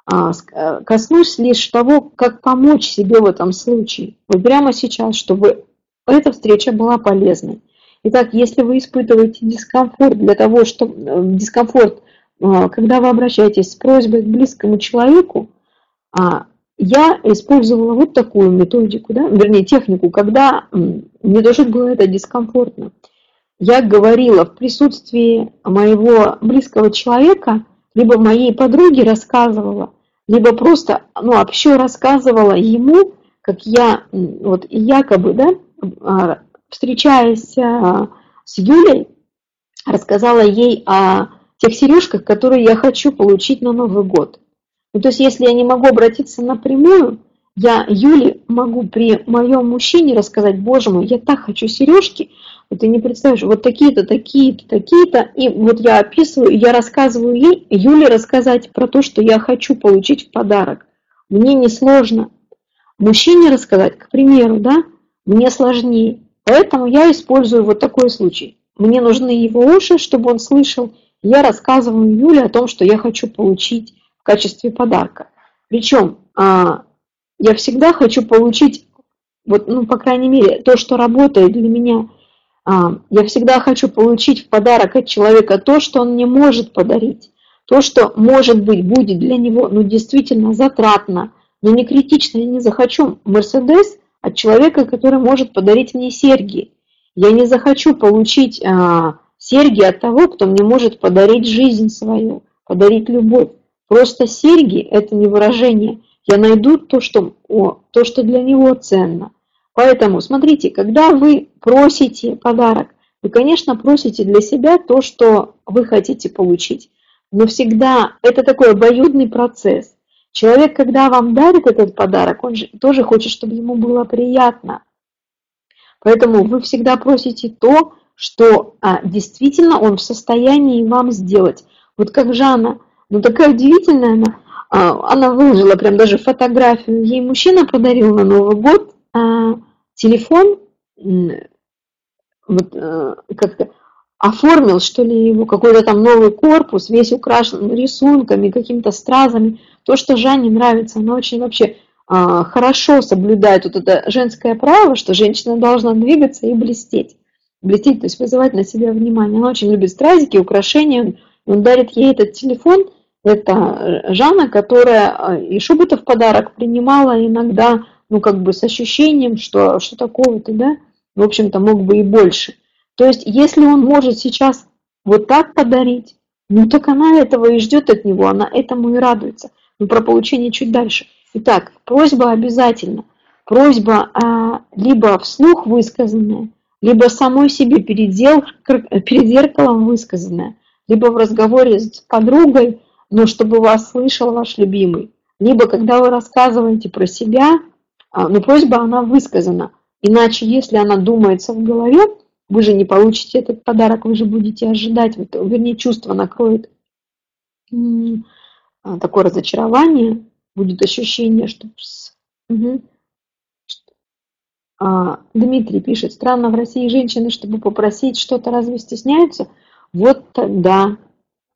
А, э, коснусь лишь того, как помочь себе в этом случае. Вот прямо сейчас, чтобы эта встреча была полезной. Итак, если вы испытываете дискомфорт для того, что э, дискомфорт, э, когда вы обращаетесь с просьбой к близкому человеку, а, я использовала вот такую методику, да, вернее технику, когда мне тоже было это дискомфортно я говорила в присутствии моего близкого человека, либо моей подруги рассказывала, либо просто, ну, вообще рассказывала ему, как я, вот, якобы, да, а, встречаясь а, с Юлей, рассказала ей о тех сережках, которые я хочу получить на Новый год. Ну, то есть, если я не могу обратиться напрямую, я Юле могу при моем мужчине рассказать, боже мой, я так хочу сережки, вот ты не представляешь, вот такие-то, такие-то, такие-то, и вот я описываю, я рассказываю ей, Юле рассказать про то, что я хочу получить в подарок. Мне не сложно. Мужчине рассказать, к примеру, да, мне сложнее. Поэтому я использую вот такой случай. Мне нужны его уши, чтобы он слышал. Я рассказываю Юле о том, что я хочу получить в качестве подарка. Причем а, я всегда хочу получить, вот, ну, по крайней мере, то, что работает для меня. А, я всегда хочу получить в подарок от человека то, что он не может подарить. То, что, может быть, будет для него, ну, действительно затратно, но не критично. Я не захочу Мерседес от человека, который может подарить мне серьги. Я не захочу получить а, серьги от того, кто мне может подарить жизнь свою, подарить любовь. Просто серьги – это не выражение я найду то, что, о, то, что для него ценно. Поэтому, смотрите, когда вы просите подарок, вы, конечно, просите для себя то, что вы хотите получить. Но всегда это такой обоюдный процесс. Человек, когда вам дарит этот подарок, он же тоже хочет, чтобы ему было приятно. Поэтому вы всегда просите то, что а, действительно он в состоянии вам сделать. Вот как Жанна, ну такая удивительная она, а, она выложила прям даже фотографию. Ей мужчина подарил на Новый год а, телефон, вот, а, как-то оформил, что ли, его какой-то там новый корпус, весь украшен рисунками, какими-то стразами. То, что Жанне нравится, она очень вообще а, хорошо соблюдает вот это женское право, что женщина должна двигаться и блестеть. Блестеть, то есть вызывать на себя внимание. Она очень любит стразики, украшения. Он дарит ей этот телефон. Это Жанна, которая а, и шубу-то в подарок принимала иногда, ну как бы с ощущением, что что такого-то, да, в общем-то мог бы и больше. То есть, если он может сейчас вот так подарить, ну так она этого и ждет от него, она этому и радуется. Но про получение чуть дальше. Итак, просьба обязательно. Просьба а, либо вслух высказанная, либо самой себе перед, зел, перед зеркалом высказанная, либо в разговоре с подругой, но чтобы вас слышал ваш любимый. Либо когда вы рассказываете про себя, но просьба она высказана. Иначе, если она думается в голове, вы же не получите этот подарок, вы же будете ожидать, вернее, чувство накроет а, такое разочарование, будет ощущение, что... Угу. А, Дмитрий пишет, странно в России женщины, чтобы попросить что-то, разве стесняются? Вот тогда,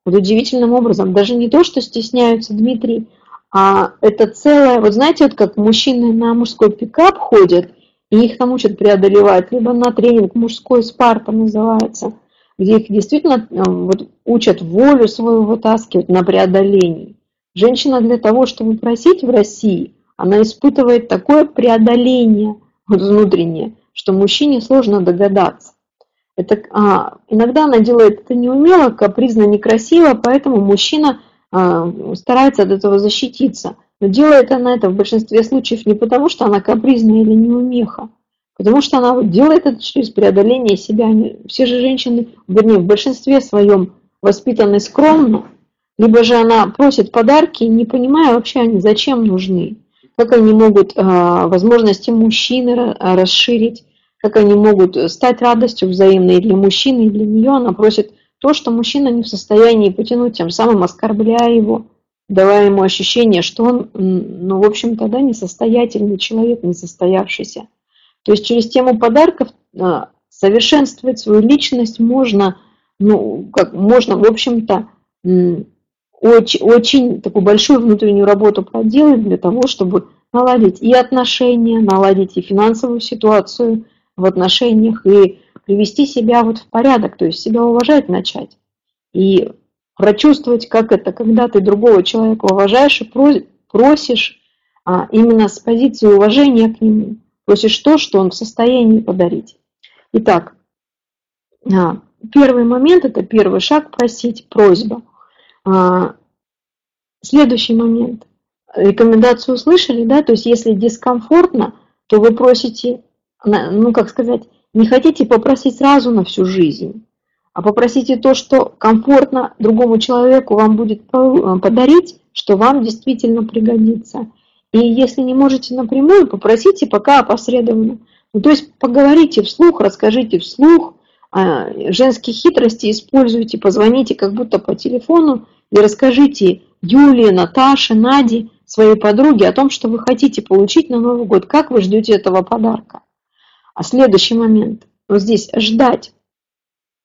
вот удивительным образом, даже не то, что стесняются, Дмитрий, а это целое, вот знаете, вот как мужчины на мужской пикап ходят, и их там учат преодолевать, либо на тренинг мужской спарта называется, где их действительно э, вот, учат волю свою вытаскивать на преодолении. Женщина для того, чтобы просить в России, она испытывает такое преодоление вот, внутреннее, что мужчине сложно догадаться. Это, а, иногда она делает это неумело, капризно, некрасиво, поэтому мужчина старается от этого защититься. Но делает она это в большинстве случаев не потому, что она капризная или неумеха, потому что она делает это через преодоление себя. Все же женщины, вернее, в большинстве своем воспитаны скромно, либо же она просит подарки, не понимая вообще, они зачем нужны, как они могут а, возможности мужчины расширить, как они могут стать радостью взаимной для мужчины, и для нее. Она просит то, что мужчина не в состоянии потянуть, тем самым оскорбляя его давая ему ощущение, что он, ну, в общем-то, да, несостоятельный человек, несостоявшийся. То есть через тему подарков а, совершенствовать свою личность можно, ну, как можно, в общем-то, очень, очень такую большую внутреннюю работу проделать для того, чтобы наладить и отношения, наладить и финансовую ситуацию в отношениях, и привести себя вот в порядок, то есть себя уважать начать. И прочувствовать, как это, когда ты другого человека уважаешь и просишь а, именно с позиции уважения к нему, просишь то, что он в состоянии подарить. Итак, а, первый момент – это первый шаг – просить, просьба. А, следующий момент. Рекомендацию услышали, да, то есть если дискомфортно, то вы просите, ну как сказать, не хотите попросить сразу на всю жизнь, а попросите то, что комфортно другому человеку вам будет э, подарить, что вам действительно пригодится. И если не можете напрямую, попросите пока опосредованно. Ну, то есть поговорите вслух, расскажите вслух, а, женские хитрости используйте, позвоните как будто по телефону и расскажите Юлии, Наташе, Наде, своей подруге о том, что вы хотите получить на Новый год, как вы ждете этого подарка. А следующий момент, вот здесь ждать.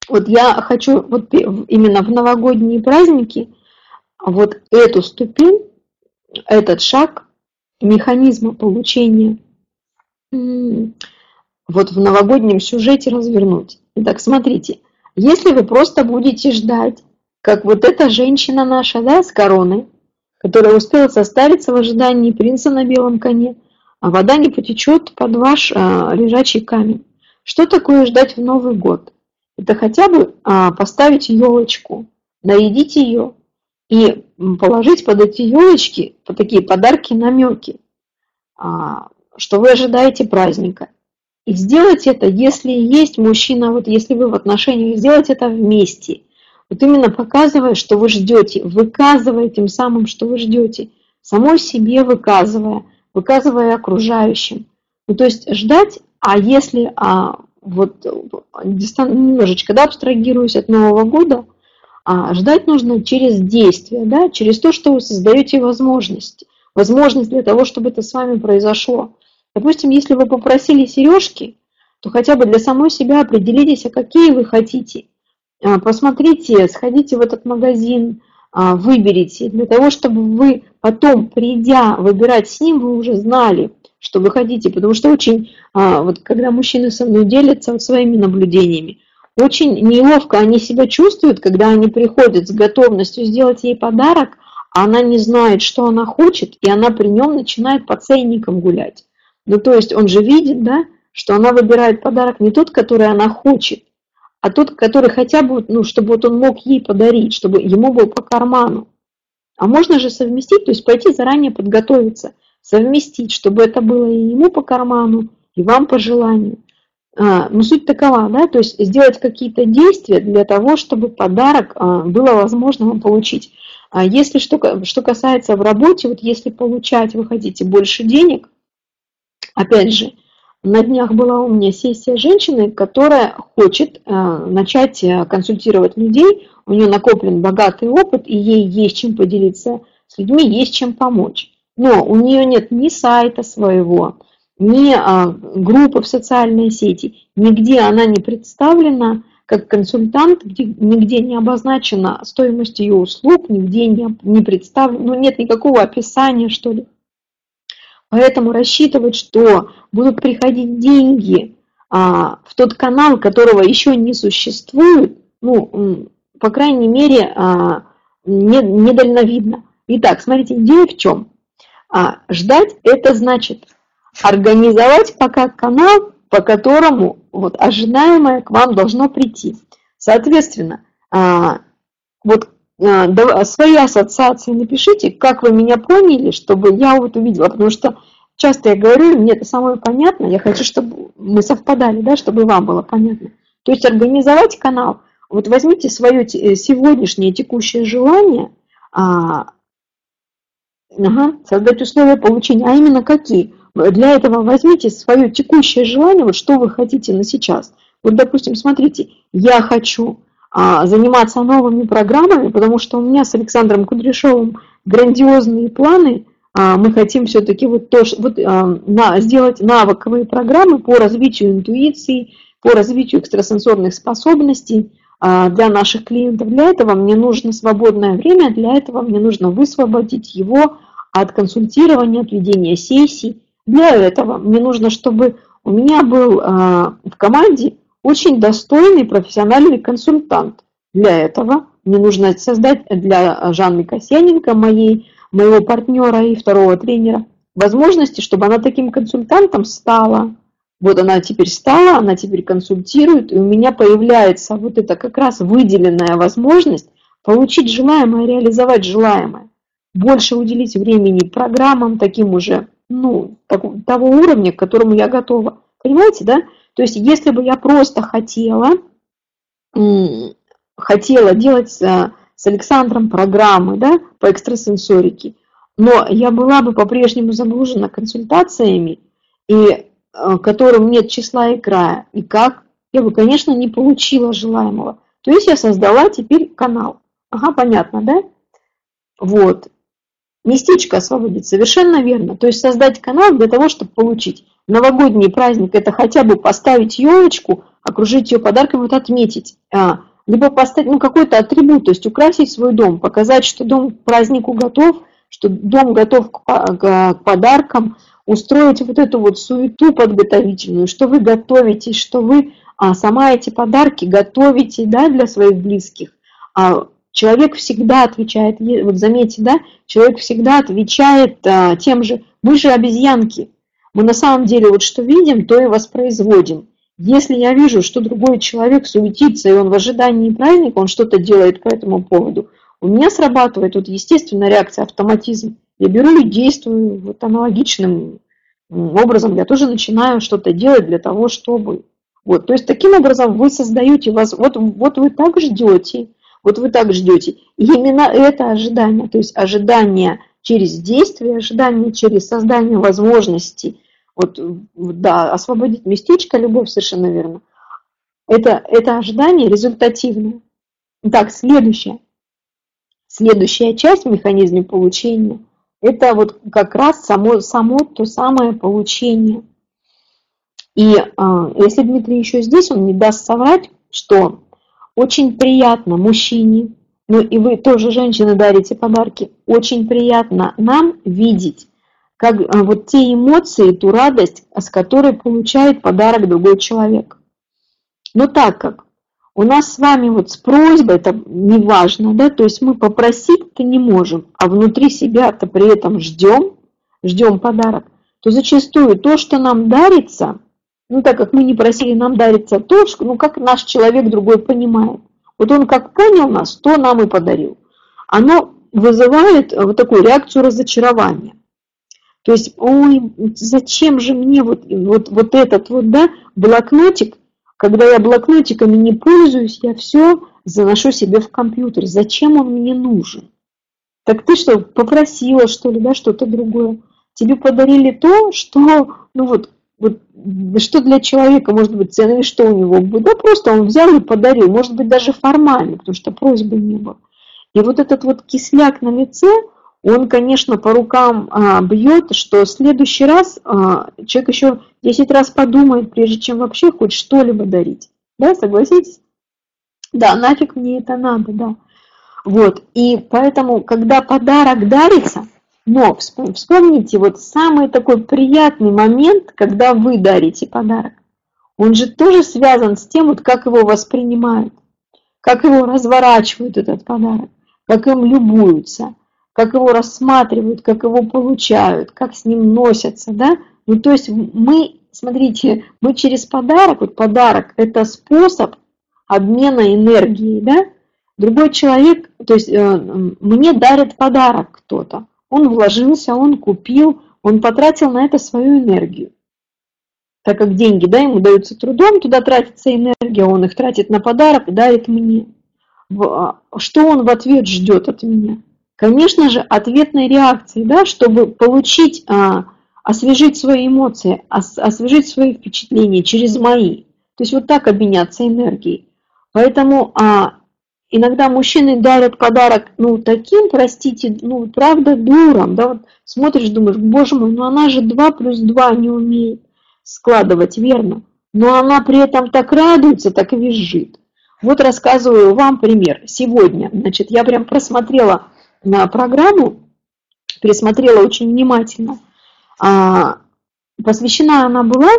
Вот я хочу вот именно в новогодние праздники вот эту ступень, этот шаг механизма получения вот в новогоднем сюжете развернуть. Итак, смотрите, если вы просто будете ждать, как вот эта женщина наша, да, с короной, которая успела состариться в ожидании принца на белом коне, вода не потечет под ваш а, лежачий камень. Что такое ждать в Новый год? это хотя бы а, поставить елочку, нарядить ее и положить под эти елочки под такие подарки, намеки, а, что вы ожидаете праздника. И сделать это, если есть мужчина, вот если вы в отношениях, сделать это вместе. Вот именно показывая, что вы ждете, выказывая тем самым, что вы ждете, самой себе выказывая, выказывая окружающим. Ну, то есть ждать, а если а, вот немножечко да, абстрагируюсь от Нового года, а ждать нужно через действие, да, через то, что вы создаете возможность. Возможность для того, чтобы это с вами произошло. Допустим, если вы попросили сережки, то хотя бы для самой себя определитесь, а какие вы хотите. а, посмотрите, сходите в этот магазин, а, выберите, для того, чтобы вы потом, придя выбирать с ним, вы уже знали, что вы хотите, потому что очень, а, вот когда мужчины со мной делятся своими наблюдениями, очень неловко они себя чувствуют, когда они приходят с готовностью сделать ей подарок, а она не знает, что она хочет, и она при нем начинает по ценникам гулять. Ну, то есть он же видит, да, что она выбирает подарок не тот, который она хочет, а тот, который хотя бы, ну, чтобы вот он мог ей подарить, чтобы ему был по карману. А можно же совместить, то есть пойти заранее подготовиться, совместить, чтобы это было и ему по карману, и вам по желанию. А, но суть такова, да, то есть сделать какие-то действия для того, чтобы подарок а, было возможно вам получить. А если что, что касается в работе, вот если получать вы хотите больше денег, опять же, на днях была у меня сессия женщины, которая хочет э, начать э, консультировать людей, у нее накоплен богатый опыт, и ей есть чем поделиться с людьми, есть чем помочь. Но у нее нет ни сайта своего, ни а, группы в социальной сети, нигде она не представлена как консультант, где, нигде не обозначена стоимость ее услуг, нигде не, не представлена, ну нет никакого описания, что ли. Поэтому рассчитывать, что будут приходить деньги а, в тот канал, которого еще не существует, ну, по крайней мере, а, не, недальновидно. Итак, смотрите, идея в чем? А, ждать это значит организовать пока канал, по которому вот ожидаемое к вам должно прийти. Соответственно, а, вот свои ассоциации напишите, как вы меня поняли, чтобы я вот увидела, потому что часто я говорю, мне это самое понятно, я хочу, чтобы мы совпадали, да, чтобы вам было понятно. То есть организовать канал, вот возьмите свое э, сегодняшнее текущее желание, а, ага, создать условия получения, а именно какие? Для этого возьмите свое текущее желание, вот что вы хотите на сейчас. Вот, допустим, смотрите, я хочу а, заниматься новыми программами, потому что у меня с Александром Кудряшовым грандиозные планы. А, мы хотим все-таки вот, то, вот а, на, сделать навыковые программы по развитию интуиции, по развитию экстрасенсорных способностей для наших клиентов. Для этого мне нужно свободное время, для этого мне нужно высвободить его от консультирования, от ведения сессий. Для этого мне нужно, чтобы у меня был в команде очень достойный профессиональный консультант. Для этого мне нужно создать для Жанны Косененко, моей, моего партнера и второго тренера, возможности, чтобы она таким консультантом стала. Вот она теперь стала, она теперь консультирует, и у меня появляется вот эта как раз выделенная возможность получить желаемое, реализовать желаемое. Больше уделить времени программам таким уже, ну, того уровня, к которому я готова. Понимаете, да? То есть, если бы я просто хотела, хотела делать с, Александром программы да, по экстрасенсорике, но я была бы по-прежнему загружена консультациями, и э, которым нет числа и края, и как, я бы, конечно, не получила желаемого. То есть я создала теперь канал. Ага, понятно, да? Вот. Местечко освободить, совершенно верно. То есть создать канал для того, чтобы получить новогодний праздник – это хотя бы поставить елочку, окружить ее подарками, вот отметить. А, либо поставить ну, какой-то атрибут, то есть украсить свой дом, показать, что дом к празднику готов, что дом готов к, подаркам, устроить вот эту вот суету подготовительную, что вы готовитесь, что вы а, сама эти подарки готовите да, для своих близких. А, человек всегда отвечает, вот заметьте, да, человек всегда отвечает а, тем же, мы же обезьянки, мы на самом деле вот что видим, то и воспроизводим. Если я вижу, что другой человек суетится, и он в ожидании праздника, он что-то делает по этому поводу, у меня срабатывает вот естественная реакция, автоматизм. Я беру и действую вот аналогичным образом. Я тоже начинаю что-то делать для того, чтобы... Вот, то есть таким образом вы создаете вас... Вот, вот вы так ждете, вот вы так ждете. И именно это ожидание, то есть ожидание через действие, ожидание через создание возможностей, вот, да, освободить местечко, любовь, совершенно верно. Это, это ожидание результативное. Так, следующее. Следующая часть в механизме получения – это вот как раз само, само то самое получение. И э, если Дмитрий еще здесь, он не даст соврать, что очень приятно мужчине, ну и вы тоже, женщины, дарите подарки, очень приятно нам видеть, как э, вот те эмоции, ту радость, с которой получает подарок другой человек. Но так как у нас с вами вот с просьбой, это не важно, да, то есть мы попросить-то не можем, а внутри себя-то при этом ждем, ждем подарок, то зачастую то, что нам дарится, ну так как мы не просили, нам дарится то, что, ну как наш человек другой понимает. Вот он как понял нас, то нам и подарил. Оно вызывает вот такую реакцию разочарования. То есть, ой, зачем же мне вот, вот, вот этот вот, да, блокнотик, когда я блокнотиками не пользуюсь, я все заношу себе в компьютер. Зачем он мне нужен? Так ты что, попросила, что ли, да, что-то другое? Тебе подарили то, что, ну вот, вот, что для человека может быть ценным, что у него будет. Да просто он взял и подарил, может быть даже формально, потому что просьбы не было. И вот этот вот кисляк на лице, он, конечно, по рукам а, бьет, что в следующий раз а, человек еще 10 раз подумает, прежде чем вообще хоть что-либо дарить. Да, согласитесь? Да, нафиг мне это надо, да. Вот, и поэтому, когда подарок дарится, но вспомните, вот самый такой приятный момент, когда вы дарите подарок, он же тоже связан с тем, вот как его воспринимают, как его разворачивают этот подарок, как им любуются – как его рассматривают, как его получают, как с ним носятся, да? Ну, то есть мы, смотрите, мы через подарок, вот подарок – это способ обмена энергией, да? Другой человек, то есть э, мне дарит подарок кто-то, он вложился, он купил, он потратил на это свою энергию. Так как деньги, да, ему даются трудом, туда тратится энергия, он их тратит на подарок и дарит мне. А, что он в ответ ждет от меня? Конечно же, ответной реакции, да, чтобы получить, а, освежить свои эмоции, ос, освежить свои впечатления через мои. То есть вот так обменяться энергией. Поэтому а, иногда мужчины дарят подарок, ну, таким, простите, ну, правда, дуром, да, вот смотришь, думаешь, боже мой, ну она же 2 плюс 2 не умеет складывать, верно? Но она при этом так радуется, так и визжит. Вот рассказываю вам пример. Сегодня, значит, я прям просмотрела программу, пересмотрела очень внимательно. А, посвящена она была,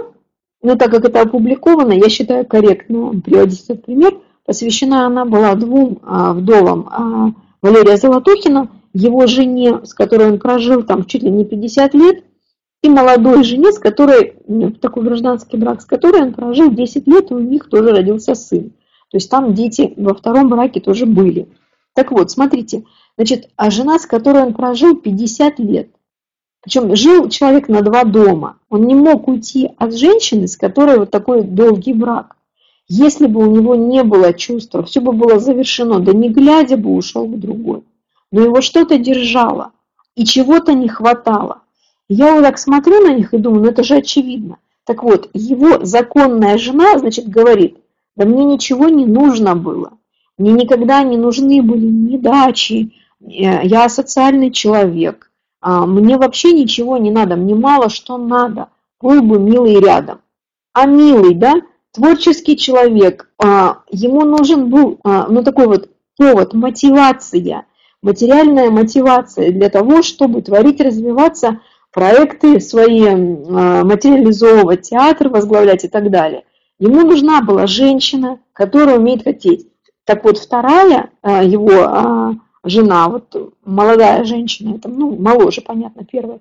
но так как это опубликовано, я считаю корректно приводить этот пример, посвящена она была двум а, вдовам а, Валерия Золотухина, его жене, с которой он прожил там чуть ли не 50 лет, и молодой жене, с которой, такой гражданский брак, с которой он прожил 10 лет, и у них тоже родился сын. То есть там дети во втором браке тоже были. Так вот, смотрите, Значит, а жена, с которой он прожил 50 лет, причем жил человек на два дома, он не мог уйти от женщины, с которой вот такой долгий брак. Если бы у него не было чувства, все бы было завершено, да не глядя бы ушел к другой. Но его что-то держало, и чего-то не хватало. Я вот так смотрю на них и думаю, ну это же очевидно. Так вот, его законная жена, значит, говорит, да мне ничего не нужно было. Мне никогда не нужны были ни дачи, я социальный человек, а, мне вообще ничего не надо, мне мало что надо, был бы милый рядом. А милый, да, творческий человек, а, ему нужен был, а, ну такой вот повод, мотивация, материальная мотивация для того, чтобы творить, развиваться, проекты свои материализовывать, театр возглавлять и так далее. Ему нужна была женщина, которая умеет хотеть. Так вот, вторая его жена, вот молодая женщина, это, ну, моложе, понятно, первая,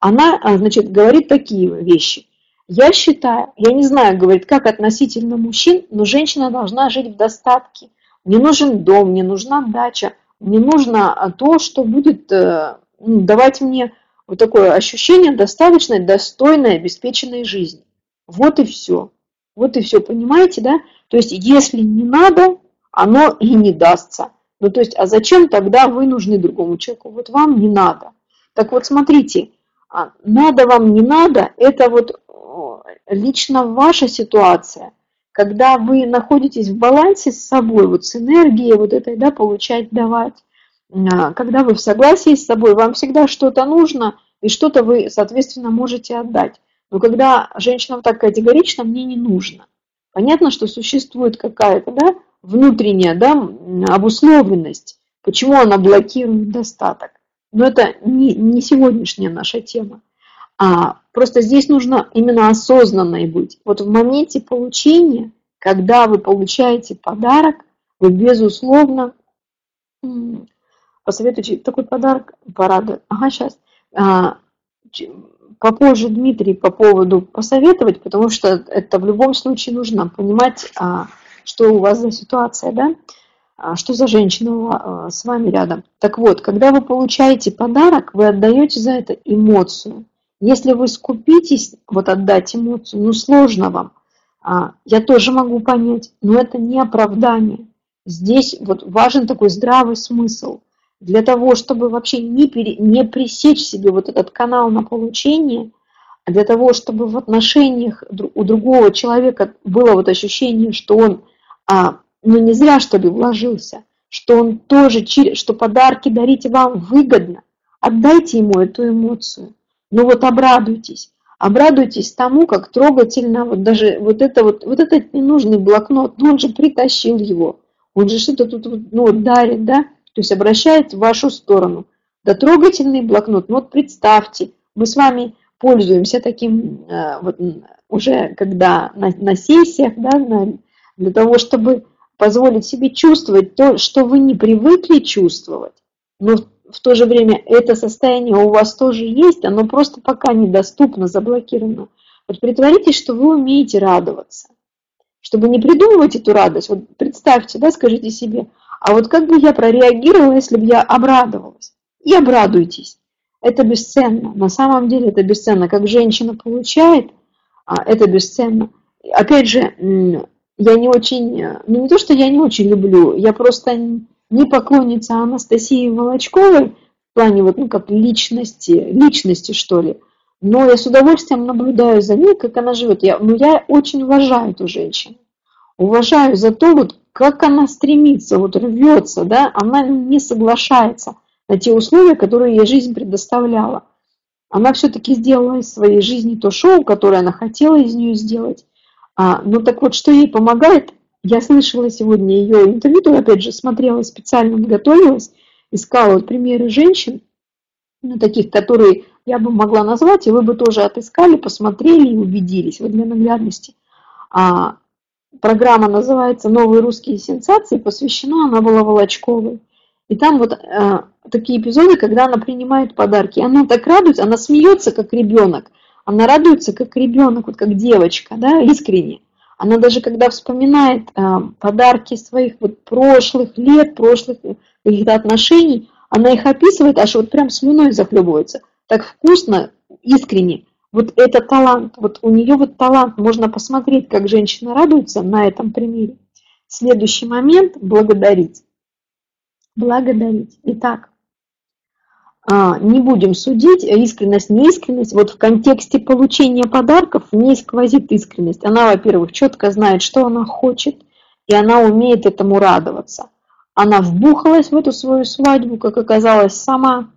она, а, значит, говорит такие вещи. Я считаю, я не знаю, говорит, как относительно мужчин, но женщина должна жить в достатке. Мне нужен дом, мне нужна дача, мне нужно а, то, что будет э, ну, давать мне вот такое ощущение достаточной, достойной, обеспеченной жизни. Вот и все. Вот и все, понимаете, да? То есть, если не надо, оно и не дастся. Ну, то есть, а зачем тогда вы нужны другому человеку? Вот вам не надо. Так вот, смотрите, а, надо вам, не надо, это вот лично ваша ситуация. Когда вы находитесь в балансе с собой, вот с энергией вот этой, да, получать, давать, а, когда вы в согласии с собой, вам всегда что-то нужно, и что-то вы, соответственно, можете отдать. Но когда женщина так категорично, мне не нужно. Понятно, что существует какая-то, да, внутренняя да, обусловленность, почему она блокирует достаток. Но это не, не сегодняшняя наша тема. А просто здесь нужно именно осознанной быть. Вот в моменте получения, когда вы получаете подарок, вы безусловно посоветуйте такой подарок, порадует. Ага, сейчас. А, попозже Дмитрий по поводу посоветовать, потому что это в любом случае нужно понимать, а, что у вас за ситуация, да? А, что за женщина с вами рядом. Так вот, когда вы получаете подарок, вы отдаете за это эмоцию. Если вы скупитесь вот отдать эмоцию, ну сложно вам. Я тоже могу понять, но это не оправдание. Здесь вот важен такой здравый смысл – для того, чтобы вообще не, пере, не пресечь себе вот этот канал на получение, а для того, чтобы в отношениях у другого человека было вот ощущение, что он, а, ну не зря что ли вложился, что он тоже, что подарки дарить вам выгодно, отдайте ему эту эмоцию. Ну вот обрадуйтесь, обрадуйтесь тому, как трогательно, вот даже вот это вот, вот этот ненужный блокнот, ну он же притащил его, он же что-то тут ну, дарит, да, то есть обращает в вашу сторону. Да трогательный блокнот, ну вот представьте, мы с вами пользуемся таким э, вот уже когда на, на сессиях, да, на, для того, чтобы позволить себе чувствовать то, что вы не привыкли чувствовать, но в, то же время это состояние у вас тоже есть, оно просто пока недоступно, заблокировано. Вот притворитесь, что вы умеете радоваться. Чтобы не придумывать эту радость, вот представьте, да, скажите себе, а вот как бы я прореагировала, если бы я обрадовалась? И обрадуйтесь. Это бесценно. На самом деле это бесценно. Как женщина получает, а, это бесценно. Опять же, я не очень, ну не то, что я не очень люблю, я просто не поклонница Анастасии Волочковой в плане вот, ну, как личности, личности, что ли. Но я с удовольствием наблюдаю за ней, как она живет. Я, ну, я очень уважаю эту женщину. Уважаю за то, вот, как она стремится, вот рвется, да, она не соглашается на те условия, которые ей жизнь предоставляла. Она все-таки сделала из своей жизни то шоу, которое она хотела из нее сделать. А, ну так вот, что ей помогает? Я слышала сегодня ее интервью, опять же, смотрела специально, готовилась, искала вот примеры женщин, ну, таких, которые я бы могла назвать, и вы бы тоже отыскали, посмотрели и убедились, вот для наглядности. А, программа называется «Новые русские сенсации», посвящена она была Волочковой. И там вот э, такие эпизоды, когда она принимает подарки. Она так радуется, она смеется, как ребенок. Она радуется, как ребенок, вот как девочка, да, искренне. Она даже когда вспоминает э, подарки своих вот прошлых лет, прошлых каких-то отношений, она их описывает, аж вот прям слюной захлебывается. Так вкусно, искренне. Вот это талант, вот у нее вот талант, можно посмотреть, как женщина радуется на этом примере. Следующий момент – благодарить. Благодарить. Итак, не будем судить, искренность, неискренность. Вот в контексте получения подарков не сквозит искренность. Она, во-первых, четко знает, что она хочет, и она умеет этому радоваться. Она вбухалась в эту свою свадьбу, как оказалось, сама,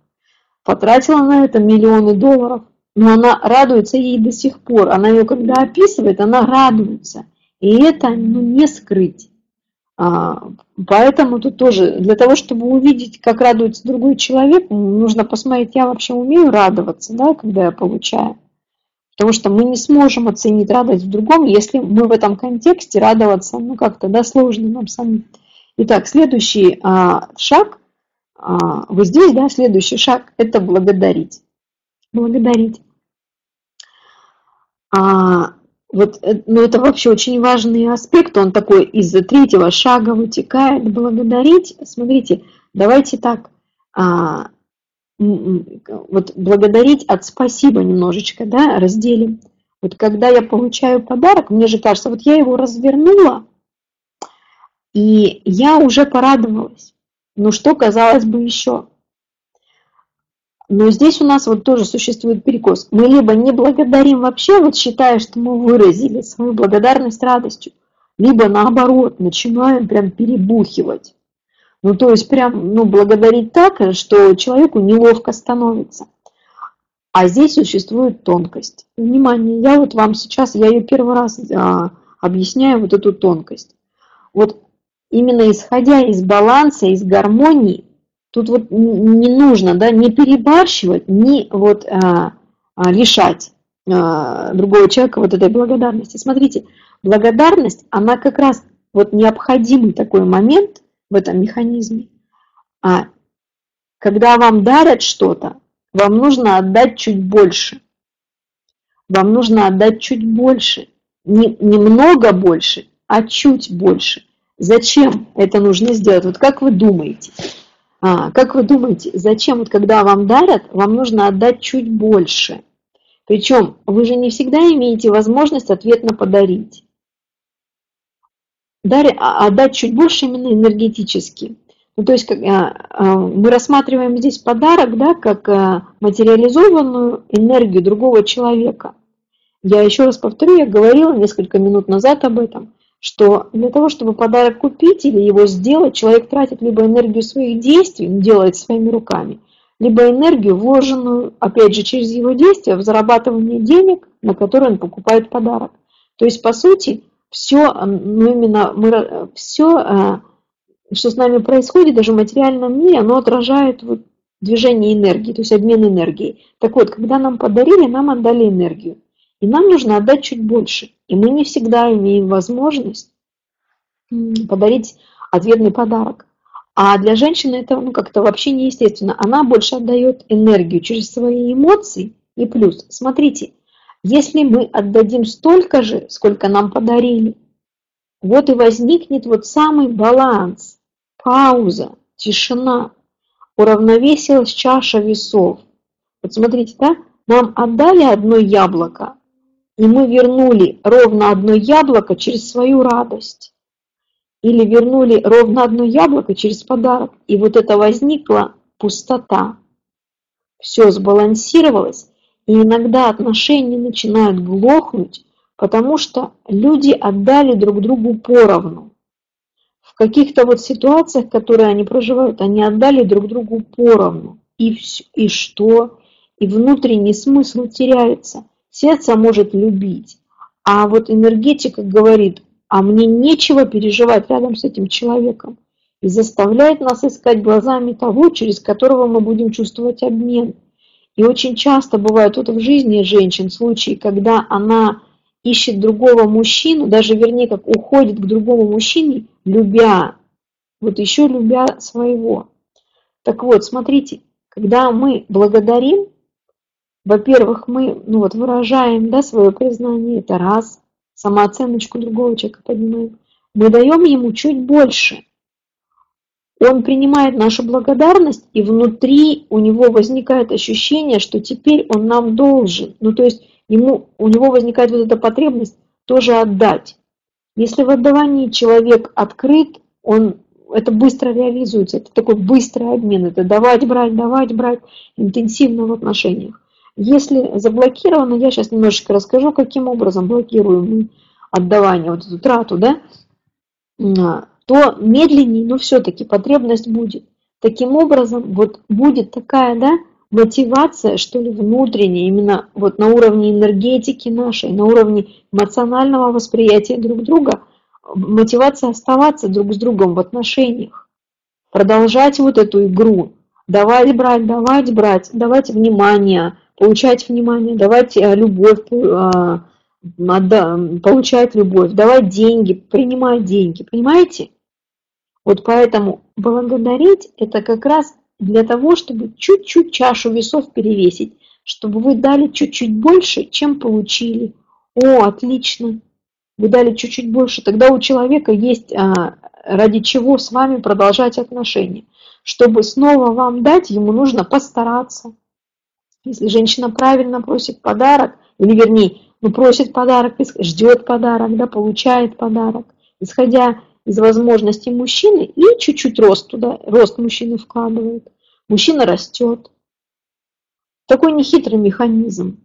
потратила на это миллионы долларов – но она радуется ей до сих пор. Она ее когда описывает, она радуется. И это ну, не скрыть. А, поэтому тут тоже для того, чтобы увидеть, как радуется другой человек, нужно посмотреть, я вообще умею радоваться, да, когда я получаю. Потому что мы не сможем оценить радость в другом, если мы в этом контексте радоваться, ну как-то, да, сложно нам самим. Итак, следующий а, шаг, а, вы здесь, да, следующий шаг – это благодарить. Благодарить. А, вот, э, ну, это вообще очень важный аспект, он такой из третьего шага вытекает. Благодарить, смотрите, давайте так, а, вот благодарить от спасибо немножечко, да, разделим. Вот когда я получаю подарок, мне же кажется, вот я его развернула, и я уже порадовалась. Ну что, казалось бы, еще? Но здесь у нас вот тоже существует перекос. Мы либо не благодарим вообще, вот считая, что мы выразили свою благодарность радостью, либо наоборот, начинаем прям перебухивать. Ну, то есть прям, ну, благодарить так, что человеку неловко становится. А здесь существует тонкость. Внимание, я вот вам сейчас, я ее первый раз а, объясняю вот эту тонкость. Вот именно исходя из баланса, из гармонии, тут вот не нужно, да, не перебарщивать, не вот а, а, лишать а, другого человека вот этой благодарности. Смотрите, благодарность, она как раз вот необходимый такой момент в этом механизме. А когда вам дарят что-то, вам нужно отдать чуть больше. Вам нужно отдать чуть больше. Не, немного больше, а чуть больше. Зачем это нужно сделать? Вот как вы думаете? А, как вы думаете, зачем, вот когда вам дарят, вам нужно отдать чуть больше? Причем вы же не всегда имеете возможность ответно подарить. Дарь, а, отдать чуть больше именно энергетически. Ну, то есть как, а, а, мы рассматриваем здесь подарок да, как а, материализованную энергию другого человека. Я еще раз повторю, я говорила несколько минут назад об этом что для того, чтобы подарок купить или его сделать, человек тратит либо энергию своих действий, делает своими руками, либо энергию, вложенную, опять же, через его действия в зарабатывание денег, на которые он покупает подарок. То есть, по сути, все, ну именно мы, все, э, что с нами происходит, даже в материальном мире, оно отражает вот движение энергии, то есть обмен энергией. Так вот, когда нам подарили, нам отдали энергию. И нам нужно отдать чуть больше. И мы не всегда имеем возможность подарить ответный подарок. А для женщины это ну, как-то вообще неестественно. Она больше отдает энергию через свои эмоции. И плюс, смотрите, если мы отдадим столько же, сколько нам подарили, вот и возникнет вот самый баланс, пауза, тишина, уравновесилась чаша весов. Вот смотрите, да, нам отдали одно яблоко, и мы вернули ровно одно яблоко через свою радость. Или вернули ровно одно яблоко через подарок. И вот это возникла пустота. Все сбалансировалось, и иногда отношения начинают глохнуть, потому что люди отдали друг другу поровну. В каких-то вот ситуациях, которые они проживают, они отдали друг другу поровну. И, все, и что? И внутренний смысл теряется – Сердце может любить, а вот энергетика говорит, а мне нечего переживать рядом с этим человеком. И заставляет нас искать глазами того, через которого мы будем чувствовать обмен. И очень часто бывают вот в жизни женщин случаи, когда она ищет другого мужчину, даже вернее, как уходит к другому мужчине, любя, вот еще любя своего. Так вот, смотрите, когда мы благодарим, во-первых, мы ну вот, выражаем да, свое признание, это раз, самооценочку другого человека поднимаем. Мы даем ему чуть больше. Он принимает нашу благодарность, и внутри у него возникает ощущение, что теперь он нам должен. Ну, то есть ему, у него возникает вот эта потребность тоже отдать. Если в отдавании человек открыт, он это быстро реализуется, это такой быстрый обмен, это давать, брать, давать, брать, интенсивно в отношениях. Если заблокировано, я сейчас немножечко расскажу, каким образом блокируем отдавание, вот эту трату, да, то медленнее, но все-таки потребность будет. Таким образом, вот будет такая, да, мотивация, что ли, внутренняя, именно вот на уровне энергетики нашей, на уровне эмоционального восприятия друг друга, мотивация оставаться друг с другом в отношениях, продолжать вот эту игру, давать брать, давать брать, давать внимание, получать внимание, давать э, любовь, э, получать любовь, давать деньги, принимать деньги, понимаете? Вот поэтому благодарить это как раз для того, чтобы чуть-чуть чашу весов перевесить, чтобы вы дали чуть-чуть больше, чем получили. О, отлично! Вы дали чуть-чуть больше. Тогда у человека есть а, ради чего с вами продолжать отношения. Чтобы снова вам дать, ему нужно постараться. Если женщина правильно просит подарок, или вернее, ну, просит подарок, ждет подарок, да, получает подарок, исходя из возможностей мужчины и чуть-чуть рост туда, рост мужчины вкладывает. Мужчина растет. Такой нехитрый механизм.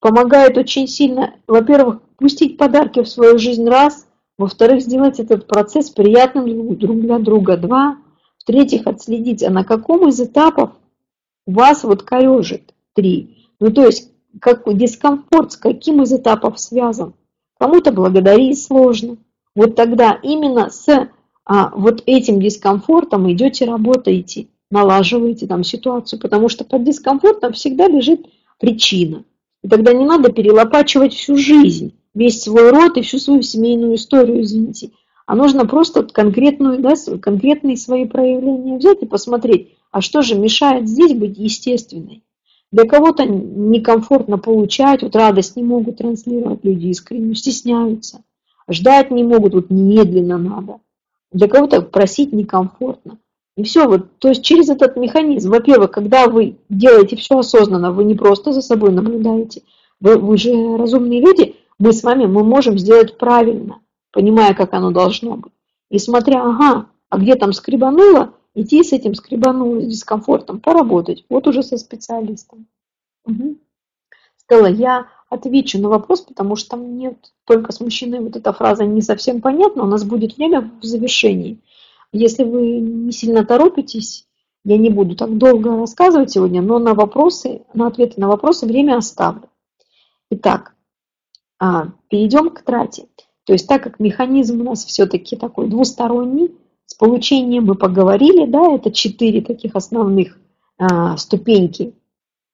Помогает очень сильно, во-первых, пустить подарки в свою жизнь раз, во-вторых, сделать этот процесс приятным друг для друга два, в-третьих, отследить, а на каком из этапов вас вот корежит три. Ну, то есть, как дискомфорт с каким из этапов связан. Кому-то благодарить сложно. Вот тогда именно с а, вот этим дискомфортом идете работаете, налаживаете там ситуацию, потому что под дискомфортом всегда лежит причина. И тогда не надо перелопачивать всю жизнь, весь свой род и всю свою семейную историю, извините. А нужно просто конкретную, да, конкретные свои проявления взять и посмотреть, а что же мешает здесь быть естественной. Для кого-то некомфортно получать, вот радость не могут транслировать люди искренне, стесняются. Ждать не могут, вот немедленно надо. Для кого-то просить некомфортно. И все, вот, то есть через этот механизм, во-первых, когда вы делаете все осознанно, вы не просто за собой наблюдаете, вы, вы же разумные люди, мы с вами, мы можем сделать правильно, понимая, как оно должно быть. И смотря, ага, а где там скребануло, идти с этим скребануло, с дискомфортом, поработать, вот уже со специалистом. Угу. Стелла, я отвечу на вопрос, потому что мне только с мужчиной вот эта фраза не совсем понятна, у нас будет время в завершении. Если вы не сильно торопитесь, я не буду так долго рассказывать сегодня, но на вопросы, на ответы на вопросы время оставлю. Итак, а, перейдем к трате. То есть так как механизм у нас все-таки такой двусторонний, с получением мы поговорили, да, это четыре таких основных а, ступеньки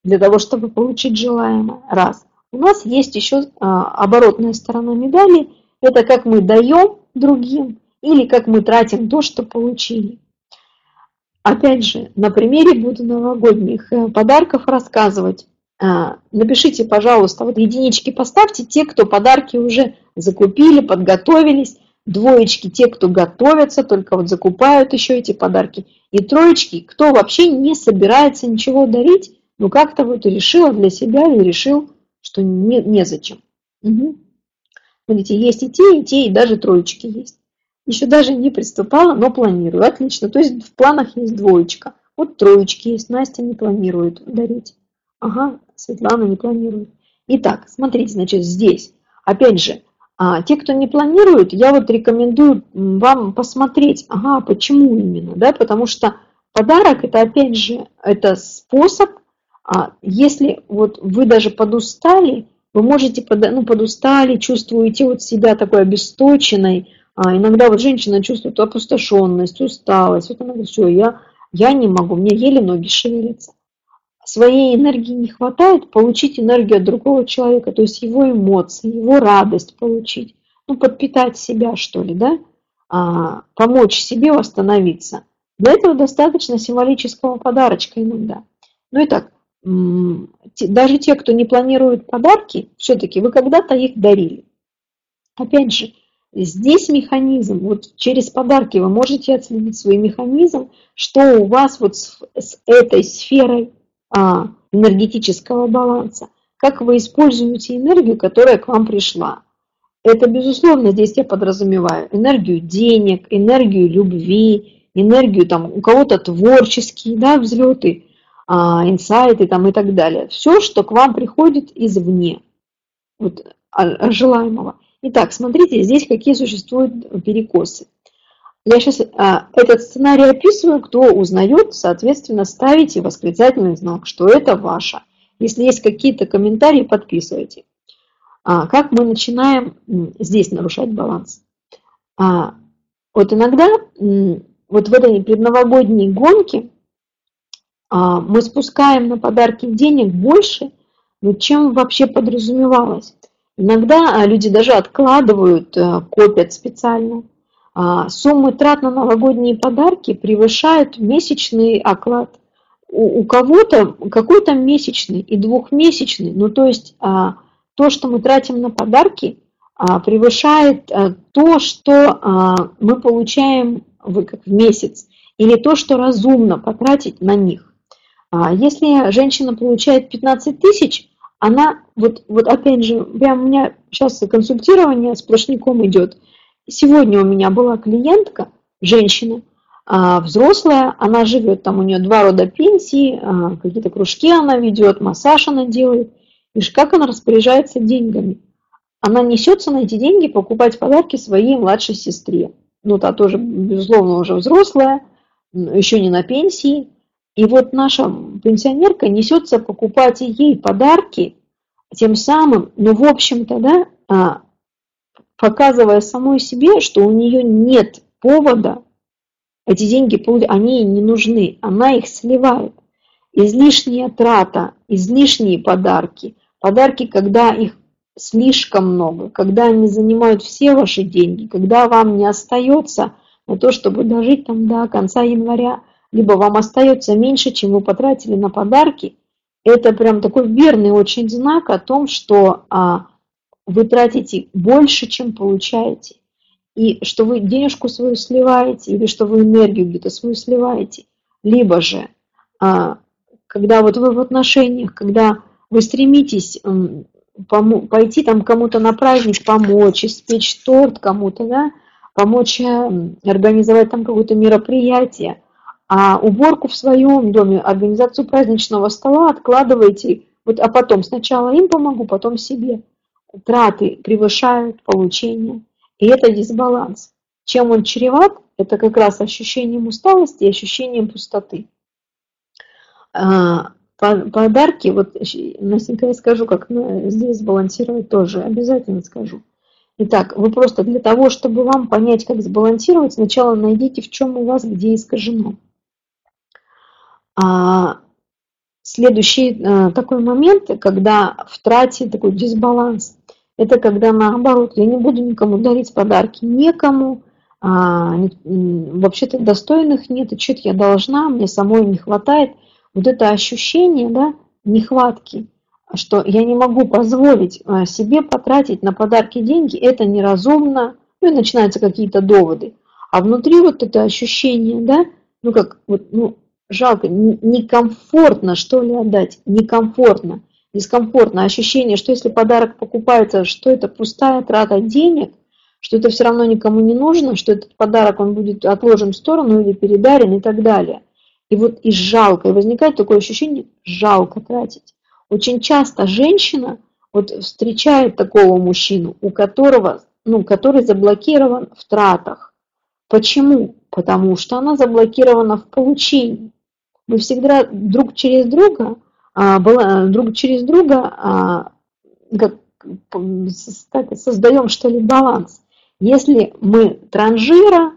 для того, чтобы получить желаемое. Раз. У нас есть еще а, оборотная сторона медали, это как мы даем другим или как мы тратим то, что получили. Опять же, на примере буду новогодних э, подарков рассказывать. А, напишите, пожалуйста, вот единички поставьте те, кто подарки уже закупили, подготовились. Двоечки те, кто готовятся, только вот закупают еще эти подарки. И троечки, кто вообще не собирается ничего дарить, но как-то вот решила для себя или решил, что не, незачем. Угу. Смотрите, есть и те, и те, и даже троечки есть. Еще даже не приступала, но планирую. Отлично. То есть в планах есть двоечка. Вот троечки есть. Настя не планирует дарить. Ага, Светлана не планирует. Итак, смотрите, значит, здесь. Опять же, а, те, кто не планирует, я вот рекомендую вам посмотреть, ага, почему именно, да, потому что подарок это опять же, это способ, а, если вот вы даже подустали, вы можете, под, ну, подустали, чувствуете вот себя такой обесточенной, а иногда вот женщина чувствует опустошенность, усталость. Вот она говорит, все, я, я не могу, мне еле ноги шевелятся. Своей энергии не хватает, получить энергию от другого человека, то есть его эмоции, его радость получить. Ну, подпитать себя, что ли, да? А, помочь себе восстановиться. Для этого достаточно символического подарочка иногда. Ну и так, даже те, кто не планирует подарки, все-таки вы когда-то их дарили. Опять же, Здесь механизм, вот через подарки вы можете отследить свой механизм, что у вас вот с, с этой сферой энергетического баланса, как вы используете энергию, которая к вам пришла. Это, безусловно, здесь я подразумеваю энергию денег, энергию любви, энергию там у кого-то творческие да, взлеты, а, инсайты там и так далее. Все, что к вам приходит извне, вот, желаемого. Итак, смотрите, здесь какие существуют перекосы. Я сейчас а, этот сценарий описываю, кто узнает, соответственно, ставите восклицательный знак, что это ваше. Если есть какие-то комментарии, подписывайте. А, как мы начинаем здесь нарушать баланс? А, вот иногда вот в этой предновогодней гонке а, мы спускаем на подарки денег больше, ну, чем вообще подразумевалось. Иногда а, люди даже откладывают, э, копят специально. А, суммы трат на новогодние подарки превышают месячный оклад. У, кого-то какой-то месячный и двухмесячный. Ну, то есть а, то, что мы тратим на подарки, превышает э, то, что мы получаем в, как в месяц, или то, что разумно потратить на них. Если женщина получает 15 тысяч, она, вот, вот опять же, прям у меня сейчас консультирование сплошняком идет. Сегодня у меня была клиентка, женщина, а, взрослая, она живет, там у нее два рода пенсии, а, какие-то кружки она ведет, массаж она делает. И как она распоряжается деньгами? Она несется на эти деньги покупать подарки своей младшей сестре. Ну, та тоже, безусловно, уже взрослая, еще не на пенсии. И вот наша пенсионерка несется покупать ей подарки, тем самым, ну, в общем-то, да, а, показывая самой себе, что у нее нет повода эти деньги, они не нужны, она их сливает. Излишняя трата, излишние подарки, подарки, когда их слишком много, когда они занимают все ваши деньги, когда вам не остается на то, чтобы дожить там до конца января, либо вам остается меньше, чем вы потратили на подарки, это прям такой верный очень знак о том, что а, вы тратите больше, чем получаете, и что вы денежку свою сливаете, или что вы энергию где-то свою сливаете, либо же, а, когда вот вы в отношениях, когда вы стремитесь пойти там кому-то на праздник помочь, испечь торт кому-то, да, помочь э, организовать там какое-то мероприятие, а уборку в своем доме, организацию праздничного стола откладывайте, вот, а потом сначала им помогу, потом себе. Траты превышают получение, и это дисбаланс. Чем он чреват? Это как раз ощущением усталости и ощущением пустоты. А, подарки, вот Настенька, я скажу, как здесь сбалансировать тоже, обязательно скажу. Итак, вы просто для того, чтобы вам понять, как сбалансировать, сначала найдите, в чем у вас где искажено. А следующий а, такой момент, когда в трате такой дисбаланс, это когда наоборот, я не буду никому дарить подарки, некому, а, вообще-то достойных нет, и что-то я должна, мне самой не хватает – вот это ощущение да, нехватки, что я не могу позволить а, себе потратить на подарки деньги, это неразумно, ну и начинаются какие-то доводы. А внутри вот это ощущение, да, ну как, вот, ну, жалко, некомфортно, что ли, отдать, некомфортно, дискомфортно, ощущение, что если подарок покупается, что это пустая трата денег, что это все равно никому не нужно, что этот подарок он будет отложен в сторону или передарен и так далее. И вот и жалко, и возникает такое ощущение, жалко тратить. Очень часто женщина вот встречает такого мужчину, у которого, ну, который заблокирован в тратах. Почему? Потому что она заблокирована в получении. Мы всегда друг через друга, а, друг через друга а, как, создаем что ли баланс. Если мы транжира,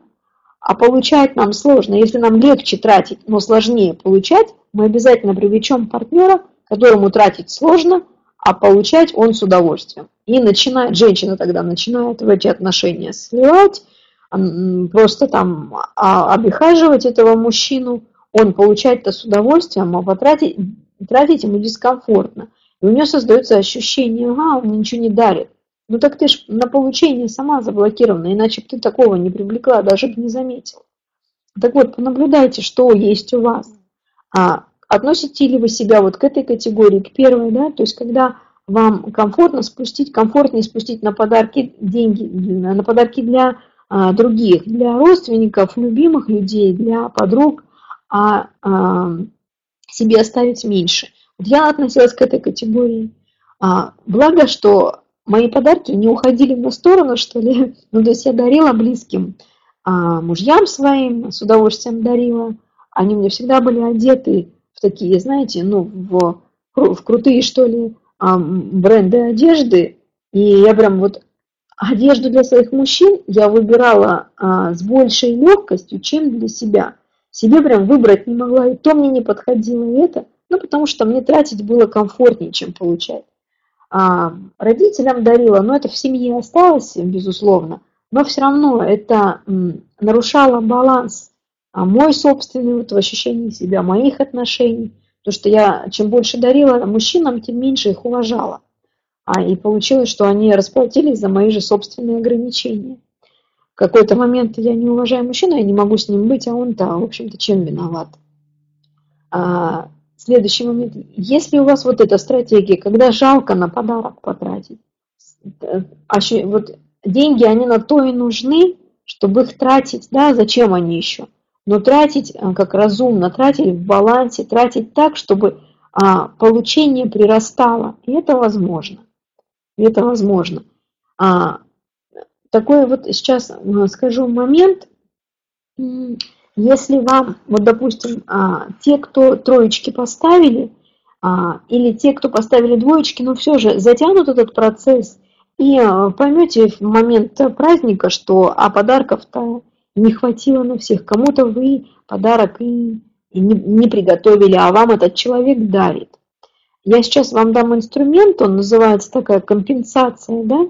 а получать нам сложно. Если нам легче тратить, но сложнее получать, мы обязательно привлечем партнера, которому тратить сложно, а получать он с удовольствием. И начинает, женщина тогда начинает в эти отношения сливать, просто там а, обихаживать этого мужчину, он получает-то с удовольствием, а потратить тратить ему дискомфортно. И у нее создается ощущение, ага, он мне ничего не дарит. Ну так ты ж на получение сама заблокирована, иначе бы ты такого не привлекла, даже бы не заметил. Так вот, понаблюдайте, что есть у вас. А, относите ли вы себя вот к этой категории, к первой, да, то есть когда вам комфортно спустить, комфортнее спустить на подарки деньги, на подарки для а, других, для родственников, любимых людей, для подруг, а, а себе оставить меньше. Вот я относилась к этой категории. А, благо, что мои подарки не уходили на сторону, что ли. [laughs] Ну, то есть я дарила близким а, мужьям своим, с удовольствием дарила. Они мне всегда были одеты в такие, знаете, ну, в, в крутые, что ли, а, бренды одежды. И я прям вот одежду для своих мужчин я выбирала а, с большей легкостью, чем для себя. Себе прям выбрать не могла, и то мне не подходило и это, ну, потому что мне тратить было комфортнее, чем получать. А, родителям дарила, но это в семье осталось, безусловно, но все равно это нарушало баланс а, мой собственный вот в ощущении себя, моих отношений. Потому что я чем больше дарила мужчинам, тем меньше их уважала. А, и получилось, что они расплатились за мои же собственные ограничения. Какой-то момент я не уважаю мужчину, я не могу с ним быть, а он-то, в общем-то, чем виноват? А, Следующий момент. Если у вас вот эта стратегия, когда жалко на подарок потратить, э, вот деньги, они на то и нужны, чтобы их тратить, да, зачем они еще? Но тратить э, как разумно, тратить в балансе, тратить так, чтобы а, получение прирастало. И это возможно. И это возможно. А, такой вот сейчас э, скажу момент, если вам, вот допустим, а, те, кто троечки поставили, а, или те, кто поставили двоечки, но все же затянут этот процесс, и а, поймете в момент праздника, что а подарков-то не хватило на всех. Кому-то вы подарок и не, не приготовили, а вам этот человек дарит. Я сейчас вам дам инструмент, он называется такая компенсация, да?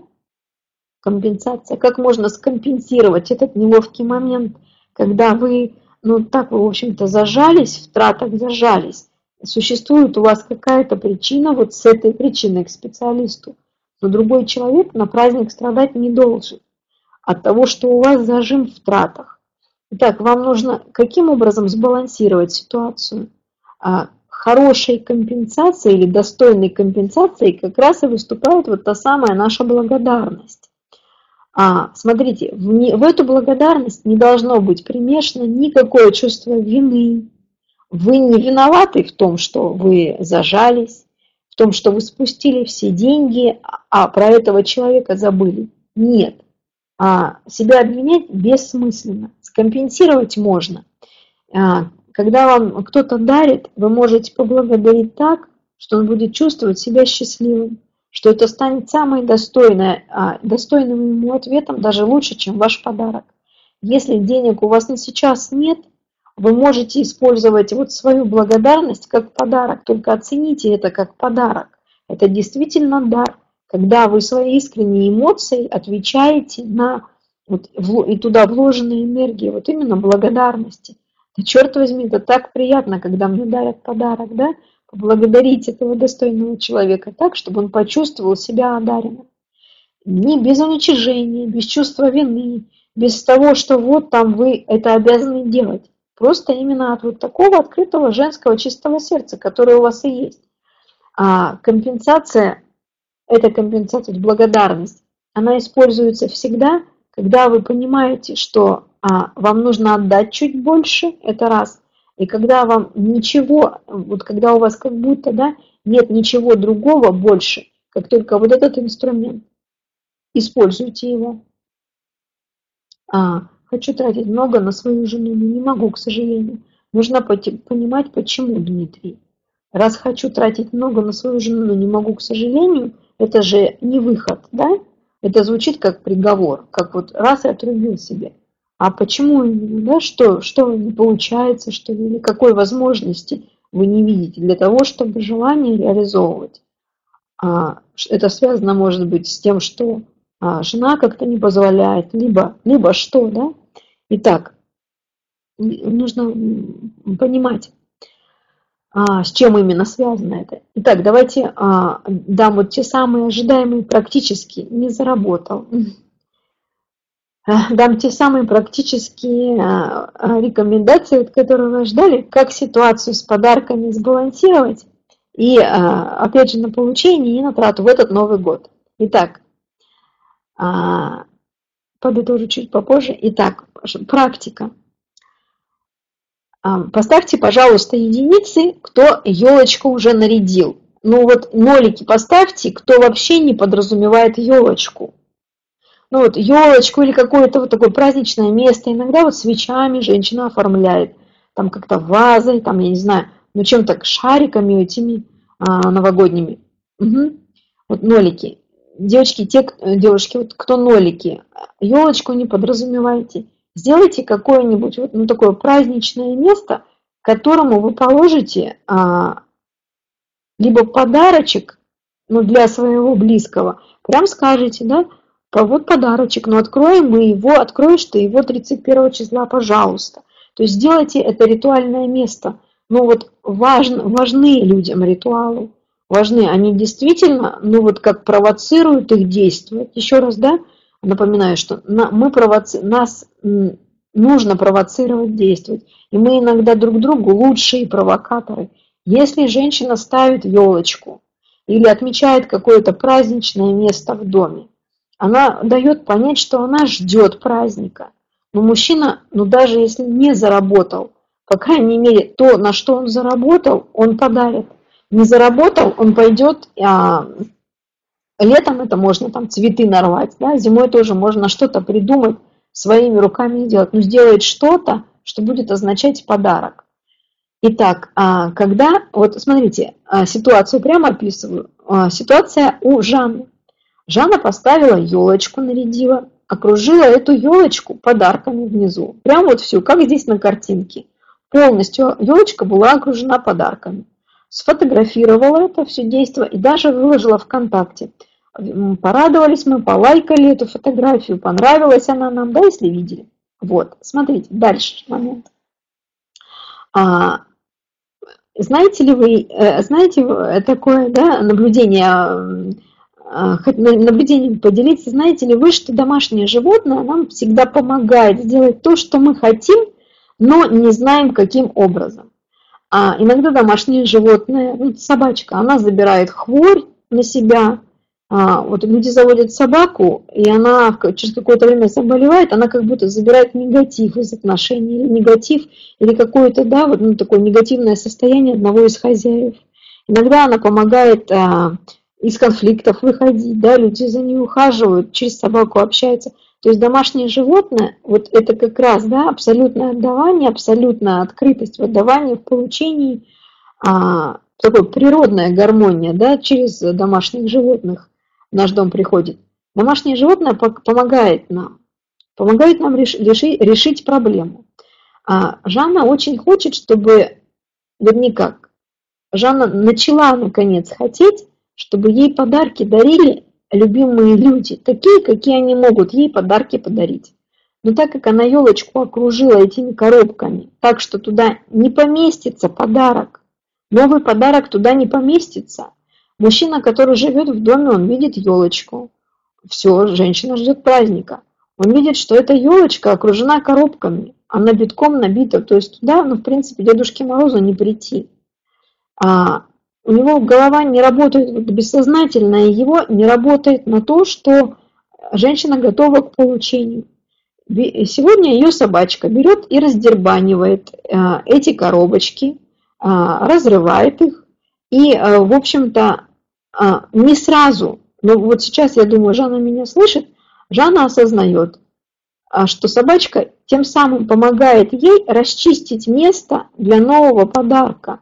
Компенсация. Как можно скомпенсировать этот неловкий момент, когда вы, ну так вы, в общем-то, зажались, в тратах зажались. Существует у вас какая-то причина, вот с этой причиной к специалисту. Но другой человек на праздник страдать не должен от того, что у вас зажим в тратах. Итак, вам нужно каким образом сбалансировать ситуацию? А, хорошей компенсацией или достойной компенсацией как раз и выступает вот та самая наша благодарность. А, смотрите, в, не, в эту благодарность не должно быть примешано никакое чувство вины. Вы не виноваты в том, что вы зажались, в том, что вы спустили все деньги, а про этого человека забыли. Нет. А себя обвинять бессмысленно. Скомпенсировать можно. А, когда вам кто-то дарит, вы можете поблагодарить так, что он будет чувствовать себя счастливым, что это станет самым а, достойным ему ответом, даже лучше, чем ваш подарок. Если денег у вас на сейчас нет, вы можете использовать вот свою благодарность как подарок, только оцените это как подарок. Это действительно дар, когда вы свои искренние эмоции отвечаете на вот, и туда вложенные энергии, вот именно благодарности. Да черт возьми, это так приятно, когда мне дарят подарок, да? Поблагодарить этого достойного человека так, чтобы он почувствовал себя одаренным. Не без уничижения, без чувства вины, без того, что вот там вы это обязаны делать. Просто именно от вот такого открытого женского чистого сердца, которое у вас и есть. А компенсация, эта компенсация, благодарность, она используется всегда, когда вы понимаете, что а вам нужно отдать чуть больше, это раз. И когда вам ничего, вот когда у вас как будто, да, нет ничего другого больше, как только вот этот инструмент, используйте его. А, хочу тратить много на свою жену, но не могу, к сожалению. Нужно понимать, почему, Дмитрий. Раз хочу тратить много на свою жену, но не могу, к сожалению, это же не выход, да? Это звучит как приговор, как вот раз и отрубил себе. А почему да, что, что не получается, что или какой возможности вы не видите для того, чтобы желание реализовывать. А, это связано, может быть, с тем, что а, жена как-то не позволяет, либо, либо что, да? Итак, нужно понимать, а, с чем именно связано это. Итак, давайте а, дам вот те самые ожидаемые практически не заработал. Э, дам те самые практические э, э, рекомендации, которые вы ждали, как ситуацию с подарками сбалансировать и, опять же, на получение и на трату в этот Новый год. Итак, подытожу чуть попозже. Итак, практика. Поставьте, пожалуйста, единицы, кто елочку уже нарядил. Ну вот нолики поставьте, кто вообще не подразумевает елочку ну вот елочку или какое-то вот такое праздничное место. Иногда вот свечами женщина оформляет, там как-то вазой, там, я не знаю, ну чем-то шариками этими а, новогодними. Угу. Вот нолики. Девочки, те девушки, вот кто нолики, елочку не подразумевайте. Сделайте какое-нибудь вот ну, такое праздничное место, которому вы положите а, либо подарочек ну, для своего близкого, прям скажите, да, вот подарочек, но откроем мы его, откроешь ты его 31 числа, пожалуйста. То есть сделайте это ритуальное место. Но вот важно, важны людям ритуалы, важны. Они действительно, ну вот как провоцируют их действовать. Еще раз, да, напоминаю, что мы провоци... нас нужно провоцировать действовать. И мы иногда друг другу лучшие провокаторы. Если женщина ставит елочку или отмечает какое-то праздничное место в доме, она дает понять, что она ждет праздника. Но мужчина, ну даже если не заработал, по крайней мере, то, на что он заработал, он подарит. Не заработал, он пойдет, а, летом это можно там цветы нарвать, да, зимой тоже можно что-то придумать, своими руками сделать. Но сделает что-то, что будет означать подарок. Итак, а, когда, вот смотрите, а, ситуацию прямо описываю. А, ситуация у Жанны. Жанна поставила елочку, нарядила, окружила эту елочку подарками внизу. Прям вот всю, как здесь на картинке. Полностью елочка была окружена подарками. Сфотографировала это все действие и даже выложила ВКонтакте. Порадовались мы, полайкали эту фотографию, понравилась она нам, да, если видели. Вот, смотрите, дальше момент. А, знаете ли вы, э, знаете такое, да, наблюдение наблюдением поделиться. Знаете ли вы, что домашнее животное нам всегда помогает сделать то, что мы хотим, но не знаем, каким образом. А иногда домашнее животное, ну, собачка, она забирает хворь на себя. А, вот люди заводят собаку, и она через какое-то время заболевает, она как будто забирает негатив из отношений, или негатив, или какое-то, да, вот ну, такое негативное состояние одного из хозяев. Иногда она помогает а, из конфликтов выходить, да, люди за ней ухаживают, через собаку общаются. То есть домашнее животное, вот это как раз, да, абсолютное отдавание, абсолютная открытость в отдавании, в получении, а, такой природная гармония, да, через домашних животных в наш дом приходит. Домашнее животное помогает нам, помогает нам решить, решить проблему. А Жанна очень хочет, чтобы, вот никак, Жанна начала наконец хотеть, чтобы ей подарки дарили любимые люди, такие, какие они могут ей подарки подарить. Но так как она елочку окружила этими коробками, так что туда не поместится подарок, новый подарок туда не поместится. Мужчина, который живет в доме, он видит елочку. Все, женщина ждет праздника. Он видит, что эта елочка окружена коробками, она битком набита, то есть туда, ну, в принципе, Дедушке Морозу не прийти. А у него голова не работает, вот бессознательное его не работает на то, что женщина готова к получению. Сегодня ее собачка берет и раздербанивает э, эти коробочки, э, разрывает их и, э, в общем-то, не сразу, но вот сейчас, я думаю, Жанна меня слышит, Жанна осознает, что собачка тем самым помогает ей расчистить место для нового подарка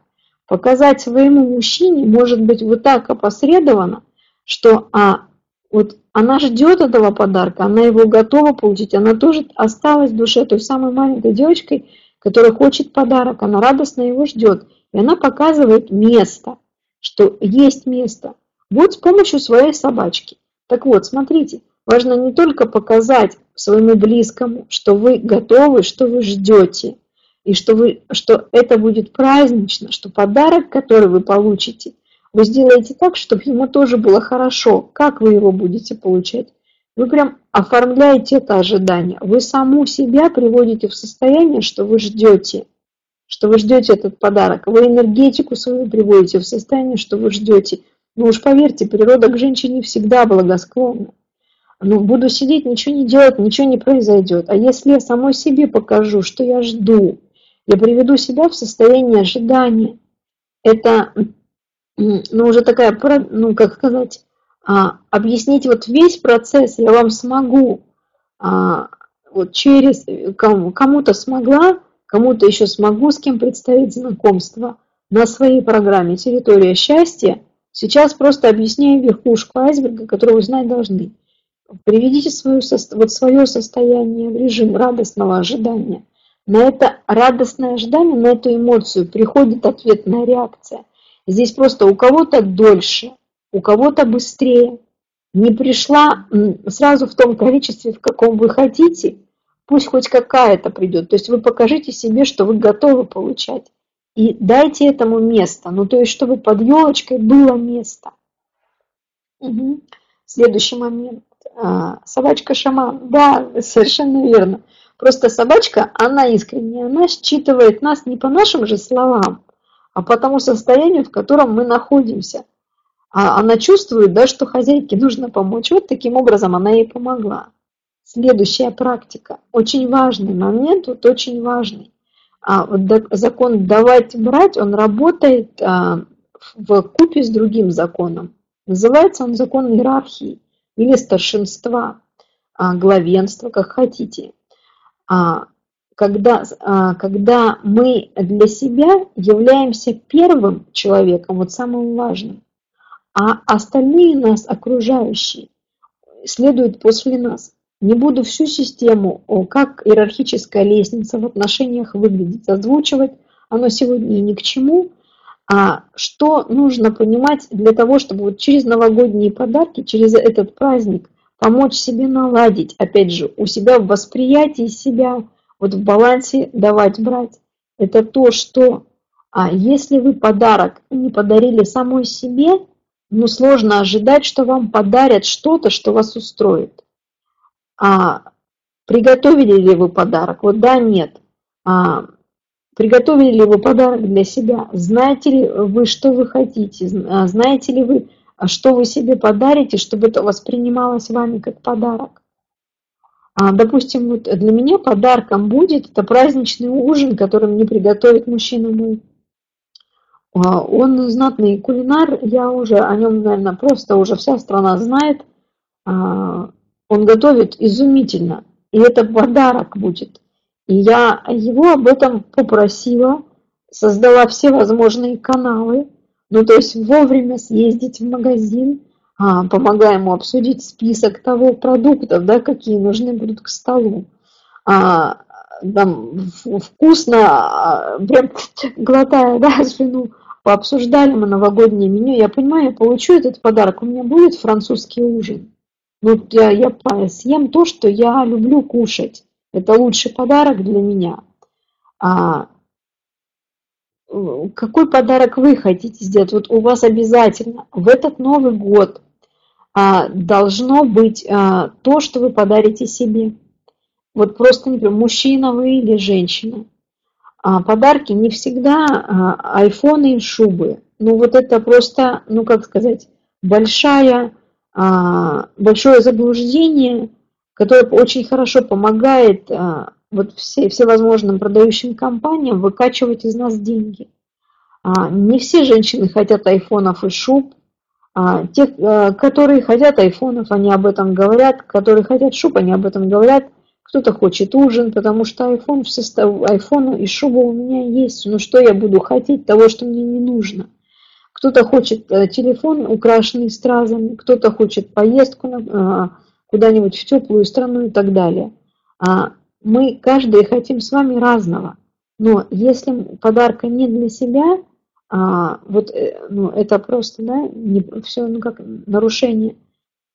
показать своему мужчине может быть вот так опосредованно, что а, вот она ждет этого подарка, она его готова получить, она тоже осталась в душе той самой маленькой девочкой, которая хочет подарок, она радостно его ждет. И она показывает место, что есть место. Вот с помощью своей собачки. Так вот, смотрите, важно не только показать своему близкому, что вы готовы, что вы ждете, и что, вы, что это будет празднично, что подарок, который вы получите, вы сделаете так, чтобы ему тоже было хорошо. Как вы его будете получать? Вы прям оформляете это ожидание. Вы саму себя приводите в состояние, что вы ждете, что вы ждете этот подарок. Вы энергетику свою приводите в состояние, что вы ждете. Ну уж поверьте, природа к женщине всегда благосклонна. Ну, буду сидеть, ничего не делать, ничего не произойдет. А если я самой себе покажу, что я жду, я приведу себя в состояние ожидания. Это, ну, уже такая, ну, как сказать, а, объяснить вот весь процесс я вам смогу. А, вот через кому-то смогла, кому-то еще смогу с кем представить знакомство на своей программе «Территория счастья». Сейчас просто объясняю верхушку айсберга, которую вы знать должны. Приведите свое, вот свое состояние в режим радостного ожидания – на это радостное ожидание, на эту эмоцию приходит ответная реакция. Здесь просто у кого-то дольше, у кого-то быстрее. Не пришла сразу в том количестве, в каком вы хотите, пусть хоть какая-то придет. То есть вы покажите себе, что вы готовы получать. И дайте этому место. Ну, то есть, чтобы под елочкой было место. Угу. Следующий момент. А, собачка-шаман. Да, совершенно верно. Просто собачка, она искренняя, она считывает нас не по нашим же словам, а по тому состоянию, в котором мы находимся. А она чувствует, да, что хозяйке нужно помочь. Вот таким образом она ей помогла. Следующая практика. Очень важный момент, вот очень важный. А вот закон давать-брать, он работает а, в купе с другим законом. Называется он закон иерархии или старшинства, а, главенства, как хотите. А, когда, а, когда мы для себя являемся первым человеком, вот самым важным, а остальные нас окружающие следуют после нас. Не буду всю систему, как иерархическая лестница в отношениях выглядит, озвучивать. Оно сегодня и ни к чему. А что нужно понимать для того, чтобы вот через новогодние подарки, через этот праздник помочь себе наладить, опять же, у себя в восприятии себя, вот в балансе давать, брать. Это то, что а если вы подарок не подарили самой себе, ну сложно ожидать, что вам подарят что-то, что вас устроит. А приготовили ли вы подарок? Вот да, нет. А, приготовили ли вы подарок для себя? Знаете ли вы, что вы хотите? А, знаете ли вы, что вы себе подарите, чтобы это воспринималось вами как подарок? А, допустим, вот для меня подарком будет это праздничный ужин, который мне приготовит мужчина мой. А, он знатный кулинар, я уже о нем, наверное, просто уже вся страна знает. А, он готовит изумительно, и это подарок будет. И я его об этом попросила, создала все возможные каналы, ну то есть вовремя съездить в магазин, а, помогая ему обсудить список того продуктов, да, какие нужны будут к столу. А, там, вкусно, а, прям [laughs] глотая да, слюну, пообсуждали мы новогоднее меню. Я понимаю, я получу этот подарок, у меня будет французский ужин. Ну, я, я съем то, что я люблю кушать. Это лучший подарок для меня. А, какой подарок вы хотите сделать? Вот у вас обязательно в этот Новый год а, должно быть а, то, что вы подарите себе. Вот просто, например, мужчина вы или женщина. А, подарки не всегда а, айфоны и шубы. Ну вот это просто, ну как сказать, большая, а, большое заблуждение, которое очень хорошо помогает а, вот все, всевозможным продающим компаниям выкачивать из нас деньги. А, не все женщины хотят айфонов и шуб, а, те, а, которые хотят айфонов, они об этом говорят, которые хотят шуб, они об этом говорят. Кто-то хочет ужин, потому что iPhone в состав, iPhone и шуба у меня есть. Ну что я буду хотеть того, что мне не нужно? Кто-то хочет э, телефон, украшенный стразами, кто-то хочет поездку а, куда-нибудь в теплую страну и так далее. Мы каждый хотим с вами разного. Но если подарка не для себя, а, вот э, ну, это просто, да, не, все ну, как нарушение.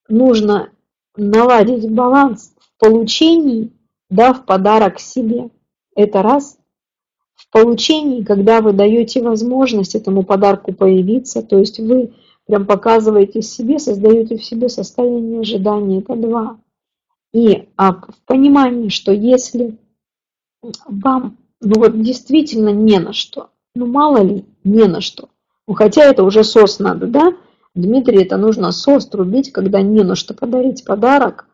Нужно наладить баланс в получении, да, в подарок себе. Это раз. В получении, когда вы даете возможность этому подарку появиться, то есть вы прям показываете себе, создаете в себе состояние ожидания, это два. И а, в понимании, что если вам ну вот действительно не на что, ну мало ли, не на что. Ну хотя это уже сос надо, да? Дмитрий, это нужно сос трубить, когда не на что подарить подарок.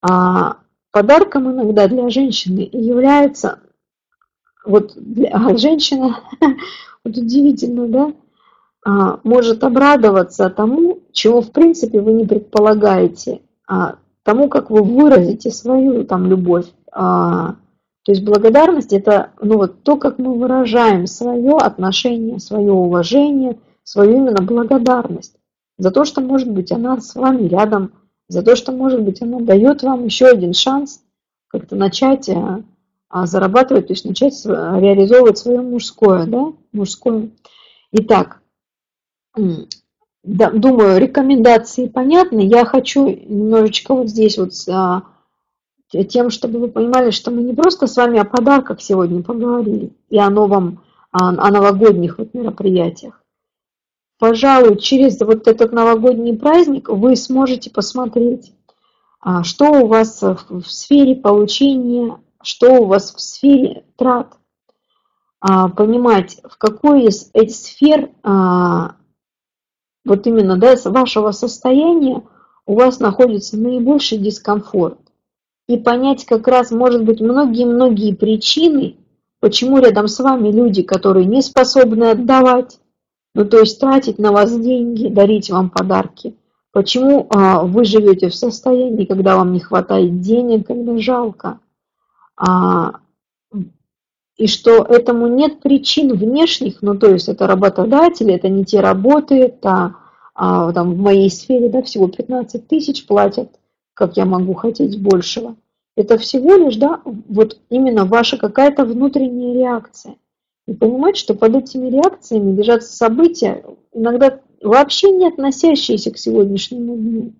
А подарком иногда для женщины является, вот для, а женщина, [laughs] вот удивительно, да, а, может обрадоваться тому, чего в принципе вы не предполагаете, а тому, как вы выразите свою там любовь. А, то есть благодарность – это ну, вот то, как мы выражаем свое отношение, свое уважение, свою именно благодарность за то, что, может быть, она с вами рядом, за то, что, может быть, она дает вам еще один шанс как-то начать а, а, зарабатывать, то есть начать реализовывать свое мужское, да, мужское. Итак, да, думаю, рекомендации понятны. Я хочу немножечко вот здесь вот а, тем, чтобы вы понимали, что мы не просто с вами о подарках сегодня поговорили и о новом, о, о новогодних вот мероприятиях. Пожалуй, через вот этот новогодний праздник вы сможете посмотреть, а, что у вас в сфере получения, что у вас в сфере трат. А, понимать, в какой из этих сфер а, вот именно да, вашего состояния у вас находится наибольший дискомфорт. И понять как раз, может быть, многие-многие причины, почему рядом с вами люди, которые не способны отдавать, ну то есть тратить на вас деньги, дарить вам подарки, почему а, вы живете в состоянии, когда вам не хватает денег, когда жалко, а, и что этому нет причин внешних, ну то есть это работодатели, это не те работы, это а, там в моей сфере да, всего 15 тысяч платят, как я могу хотеть большего. Это всего лишь, да, вот именно ваша какая-то внутренняя реакция. И понимать, что под этими реакциями лежат события, иногда вообще не относящиеся к сегодняшнему дню.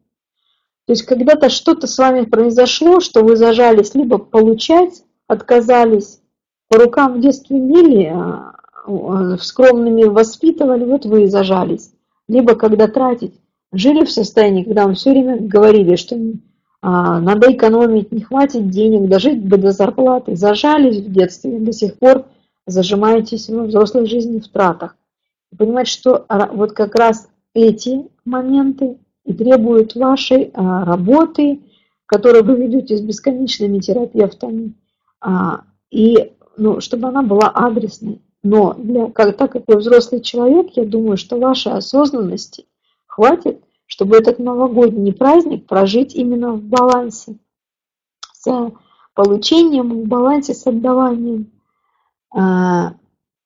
То есть когда-то что-то с вами произошло, что вы зажались либо получать, отказались, по рукам в детстве били, а, а, скромными воспитывали, вот вы и зажались. Либо когда тратить, жили в состоянии, когда вам все время говорили, что а, надо экономить, не хватит денег, дожить бы до зарплаты, зажались в детстве, до сих пор зажимаетесь в взрослой жизни в тратах. Понимать, что вот как раз эти моменты и требуют вашей а, работы, которую вы ведете с бесконечными терапевтами, и ну, чтобы она была адресной. Но для, как, так как вы взрослый человек, я думаю, что вашей осознанности хватит, чтобы этот новогодний праздник прожить именно в балансе с получением, в балансе с отдаванием. А,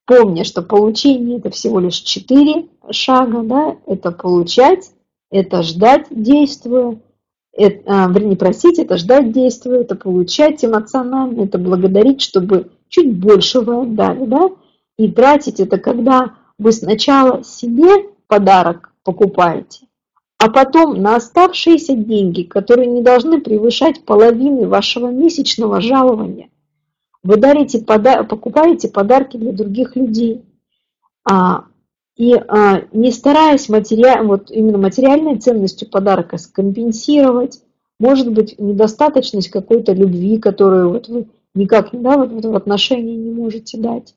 помня, что получение это всего лишь четыре шага, да, это получать, это ждать, действуя, это, а, вернее, просить, это ждать, действуя, это получать эмоционально, это благодарить, чтобы чуть больше вы отдали, да, и тратить это, когда вы сначала себе подарок покупаете, а потом на оставшиеся деньги, которые не должны превышать половины вашего месячного жалования, вы дарите, пода покупаете подарки для других людей. А, и а, не стараясь материаль, вот именно материальной ценностью подарка скомпенсировать, может быть, недостаточность какой-то любви, которую вот вы никак да, вот, вот в отношении не можете дать.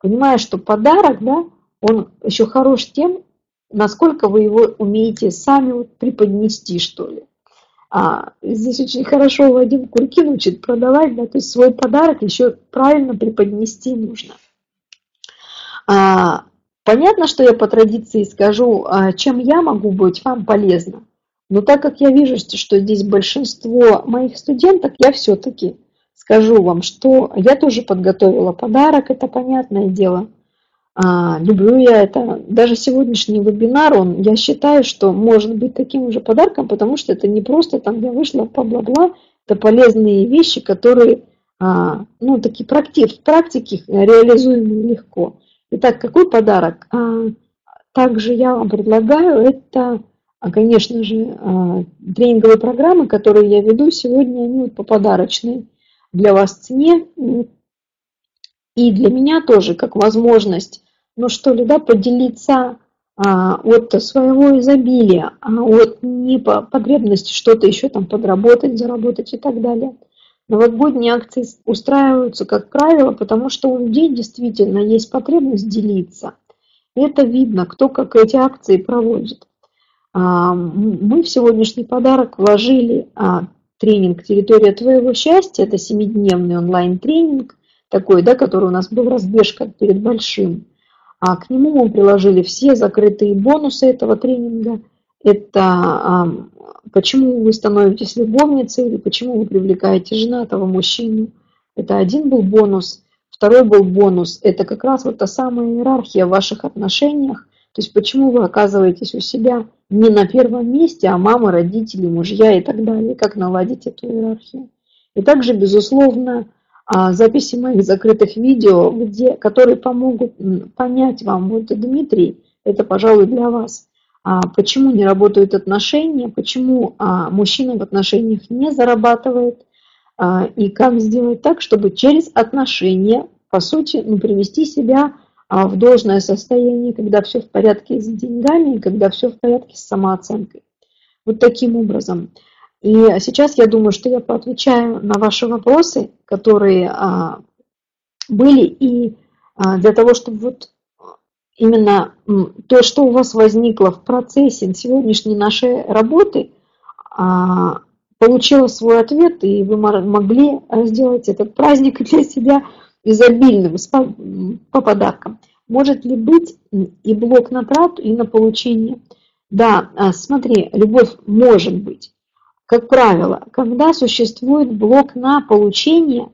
Понимая, что подарок, да, он еще хорош тем, насколько вы его умеете сами вот преподнести, что ли. А, здесь очень хорошо Вадим Куркин учит продавать, да, то есть свой подарок еще правильно преподнести нужно. А, понятно, что я по традиции скажу, а, чем я могу быть вам полезна. Но так как я вижу, что здесь большинство моих студенток, я все-таки скажу вам, что я тоже подготовила подарок, это понятное дело – а, люблю я это. Даже сегодняшний вебинар, он, я считаю, что может быть таким же подарком, потому что это не просто там я вышла по бла-бла, это полезные вещи, которые, а, ну, такие практи в практике реализуемы легко. Итак, какой подарок? А, также я вам предлагаю, это, а, конечно же, а, тренинговые программы, которые я веду сегодня, они вот по подарочной для вас цене. И для меня тоже как возможность, ну что ли, да, поделиться а, от своего изобилия, а от не по потребности что-то еще там подработать, заработать и так далее. Новогодние акции устраиваются, как правило, потому что у людей действительно есть потребность делиться. Это видно, кто как эти акции проводит. А, мы в сегодняшний подарок вложили а, тренинг «Территория твоего счастья». Это семидневный онлайн-тренинг, такой, да, который у нас был разбежка перед большим. А к нему мы приложили все закрытые бонусы этого тренинга. Это а, почему вы становитесь любовницей или почему вы привлекаете женатого мужчину. Это один был бонус. Второй был бонус. Это как раз вот та самая иерархия в ваших отношениях. То есть почему вы оказываетесь у себя не на первом месте, а мама, родители, мужья и так далее. Как наладить эту иерархию. И также, безусловно, а, записи моих закрытых видео, где, которые помогут понять вам, вот Дмитрий, это, пожалуй, для вас, а, почему не работают отношения, почему а, мужчина в отношениях не зарабатывает, и как сделать так, чтобы через отношения, по сути, ну, привести себя в должное состояние, когда все в порядке с деньгами, когда все в порядке с самооценкой. Вот таким образом. И сейчас я думаю, что я поотвечаю на ваши вопросы, которые а, были, и а, для того, чтобы вот именно то, что у вас возникло в процессе сегодняшней нашей работы, а, получило свой ответ, и вы могли сделать этот праздник [laughs] для себя изобильным по подаркам. Может ли быть и блок на трату, и на получение? Да, смотри, любовь может быть. Как правило, когда существует блок на получение,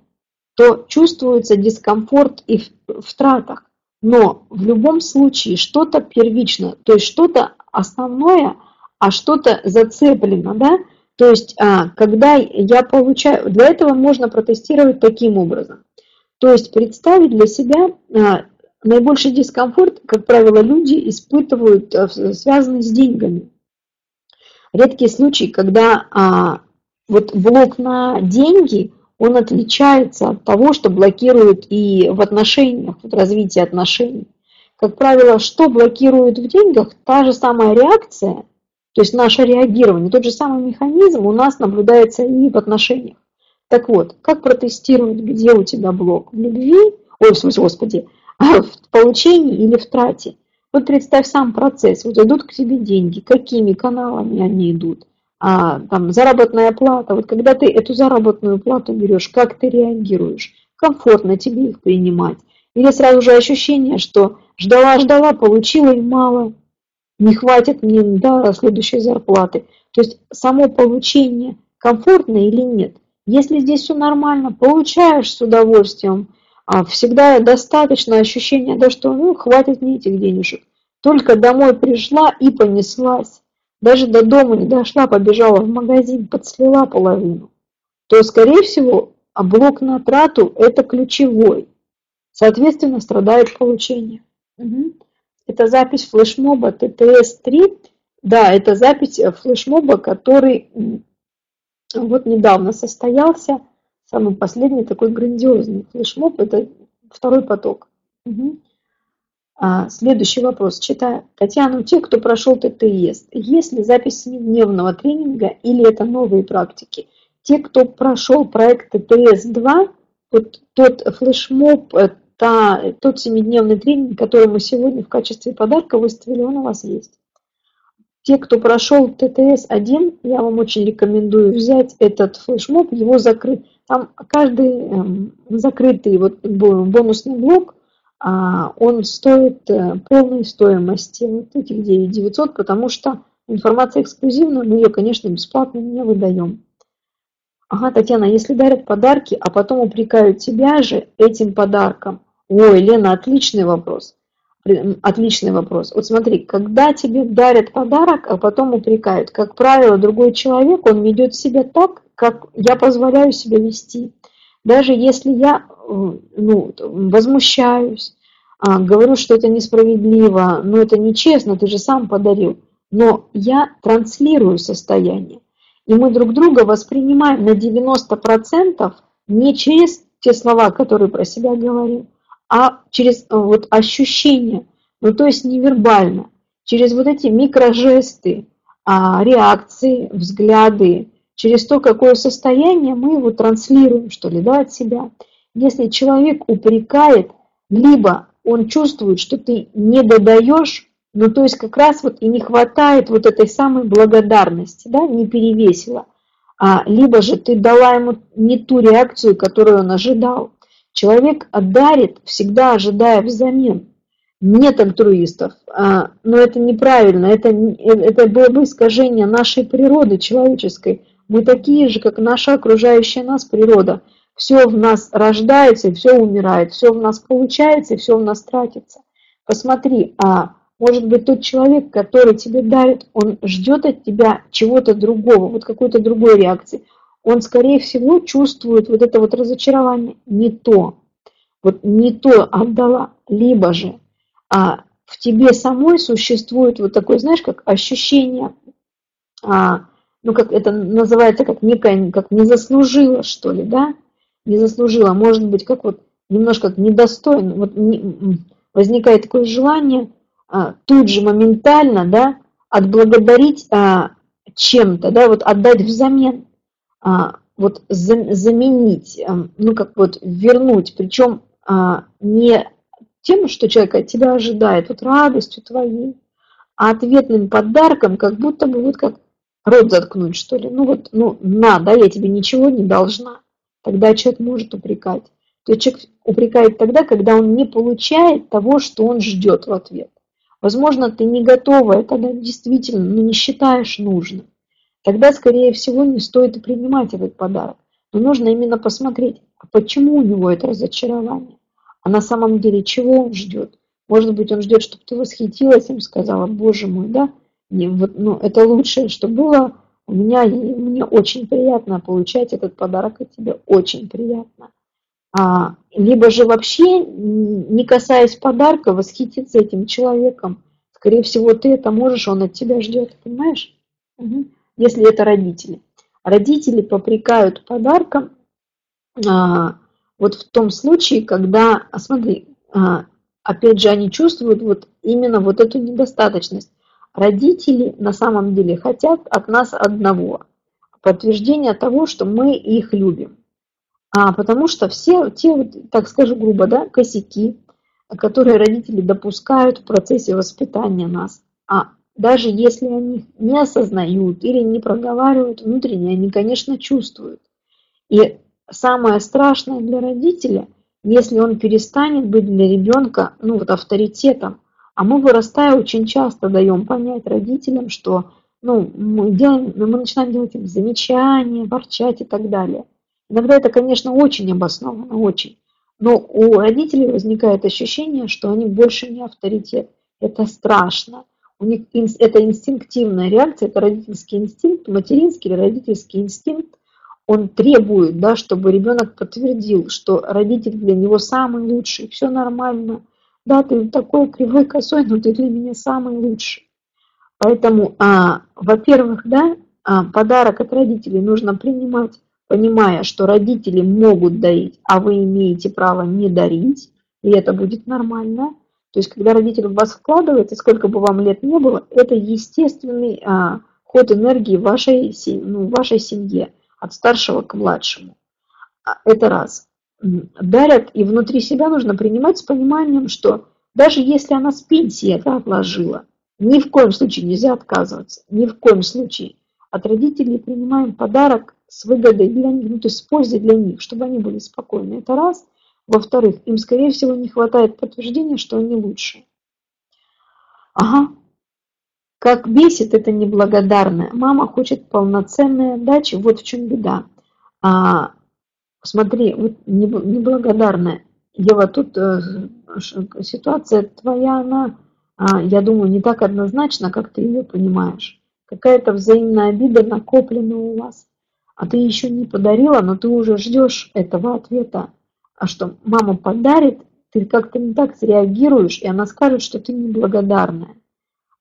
то чувствуется дискомфорт и в тратах. Но в любом случае что-то первично, то есть что-то основное, а что-то зацеплено, да? То есть, а, когда я получаю, для этого можно протестировать таким образом. То есть представить для себя а, наибольший дискомфорт, как правило, люди испытывают, а, связанный с деньгами. Редкий случай, когда а, вот блок на деньги, он отличается от того, что блокирует и в отношениях, вот развитие отношений. Как правило, что блокирует в деньгах? Та же самая реакция, то есть наше реагирование, тот же самый механизм у нас наблюдается и в отношениях. Так вот, как протестировать, где у тебя блок? В любви, ой, в смысле, господи, [laughs] в получении или в трате? Вот представь сам процесс, вот идут к тебе деньги, какими каналами они идут? А, там, заработная плата, вот когда ты эту заработную плату берешь, как ты реагируешь? Комфортно тебе их принимать? Или сразу же ощущение, что ждала-ждала, получила и мало, не хватит мне до следующей зарплаты. То есть само получение комфортно или нет. Если здесь все нормально, получаешь с удовольствием, а всегда достаточно ощущения, да что ну хватит мне этих денежек. Только домой пришла и понеслась. Даже до дома не дошла, побежала в магазин, подслила половину. То, скорее всего, а блок на трату – это ключевой. Соответственно, страдает получение. Угу. Это запись флешмоба ТТС-3. Да, это запись э, флешмоба, который вот недавно состоялся. Самый последний такой грандиозный флешмоб – это второй поток. Угу. А, следующий вопрос. Читаю. Татьяна, у тех, кто прошел ТТС, есть ли запись семидневного тренинга или это новые практики? Те, кто прошел проект ТТС-2, вот тот флешмоб, э, та, тот семидневный тренинг, который мы сегодня в качестве подарка выставили, он у вас есть. Те, кто прошел ТТС-1, я вам очень рекомендую взять этот флешмоб, его закрыть. Там каждый эм, закрытый вот бонусный блок, а, он стоит э, полной стоимости вот этих 9900, потому что информация эксклюзивная, мы ее, конечно, бесплатно не выдаем. Ага, Татьяна, если дарят подарки, а потом упрекают тебя же этим подарком, Ой, Лена, отличный вопрос. Отличный вопрос. Вот смотри, когда тебе дарят подарок, а потом упрекают, как правило, другой человек, он ведет себя так, как я позволяю себя вести. Даже если я ну, возмущаюсь, а, говорю, что это несправедливо, но это нечестно, ты же сам подарил. Но я транслирую состояние. И мы друг друга воспринимаем на 90% не через те слова, которые про себя говорим, а через э, вот ощущения, ну то есть невербально, через вот эти микрожесты, а, реакции, взгляды, через то, какое состояние мы его транслируем, что ли, да, от себя. Если человек упрекает, либо он чувствует, что ты не додаешь, ну то есть как раз вот и не хватает вот этой самой благодарности, да, не перевесила, а, либо же ты дала ему не ту реакцию, которую он ожидал. Человек дарит, всегда ожидая взамен. Нет альтруистов, а, но это неправильно, это, это было бы искажение нашей природы человеческой. Мы такие же, как наша окружающая нас природа. Все в нас рождается все умирает, все в нас получается все в нас тратится. Посмотри, а может быть тот человек, который тебе дарит, он ждет от тебя чего-то другого, вот какой-то другой реакции он, скорее всего, чувствует вот это вот разочарование. Не то, вот не то отдала, либо же а в тебе самой существует вот такое, знаешь, как ощущение, а, ну, как это называется, как некое, как не заслужила, что ли, да, не заслужила, может быть, как вот немножко недостойно, вот не, возникает такое желание а, тут же моментально, да, отблагодарить а, чем-то, да, вот отдать взамен. А, вот заменить, эм, ну как вот вернуть, причем а, не тем, что человек от тебя ожидает, вот радостью твоей, а ответным подарком, как будто бы вот как рот заткнуть, что ли. Ну вот, ну на, да, я тебе ничего не должна. Тогда человек может упрекать. То есть человек упрекает тогда, когда он не получает того, что он ждет в ответ. Возможно, ты не готова, это действительно, ну, не считаешь нужным тогда, скорее всего, не стоит и принимать этот подарок. Но нужно именно посмотреть, а почему у него это разочарование, а на самом деле чего он ждет. Может быть, он ждет, чтобы ты восхитилась им, сказала, боже мой, да, не, вот, ну, это лучшее, что было У меня, мне очень приятно получать этот подарок от тебя, очень приятно. А, либо же вообще, не касаясь подарка, восхититься этим человеком. Скорее всего, ты это можешь, он от тебя ждет, понимаешь? Угу. Если это родители. Родители попрекают подарком а, вот в том случае, когда, а смотри, а, опять же, они чувствуют вот именно вот эту недостаточность. Родители на самом деле хотят от нас одного – подтверждения того, что мы их любим. А, потому что все те, так скажу грубо, да, косяки, которые родители допускают в процессе воспитания нас, а даже если они не осознают или не проговаривают внутренне, они, конечно, чувствуют. И самое страшное для родителя, если он перестанет быть для ребенка ну, вот авторитетом, а мы, вырастая, очень часто даем понять родителям, что ну, мы, делаем, мы начинаем делать им замечания, ворчать и так далее – Иногда это, конечно, очень обоснованно, очень. Но у родителей возникает ощущение, что они больше не авторитет. Это страшно. У них это инстинктивная реакция, это родительский инстинкт, материнский или родительский инстинкт. Он требует, да, чтобы ребенок подтвердил, что родитель для него самый лучший, все нормально. Да, ты такой кривой косой, но ты для меня самый лучший. Поэтому, а, во-первых, да, а, подарок от родителей нужно принимать понимая, что родители могут дарить, а вы имеете право не дарить, и это будет нормально. То есть, когда родитель в вас вкладывается, сколько бы вам лет не было, это естественный а, ход энергии вашей, ну, вашей семье, от старшего к младшему. А, это раз. Дарят, и внутри себя нужно принимать с пониманием, что даже если она с пенсии это отложила, ни в коем случае нельзя отказываться, ни в коем случае. От родителей принимаем подарок с выгодой для них, ну то есть с пользой для них, чтобы они были спокойны. Это раз. Во-вторых, им, скорее всего, не хватает подтверждения, что они лучше. Ага. Как бесит это неблагодарное. Мама хочет полноценной отдачи, вот в чем беда. А, смотри, вот неблагодарная. Ева, тут э, ситуация твоя, она, а, я думаю, не так однозначна, как ты ее понимаешь. Какая-то взаимная обида накоплена у вас а ты еще не подарила, но ты уже ждешь этого ответа. А что мама подарит, ты как-то не так среагируешь, и она скажет, что ты неблагодарная.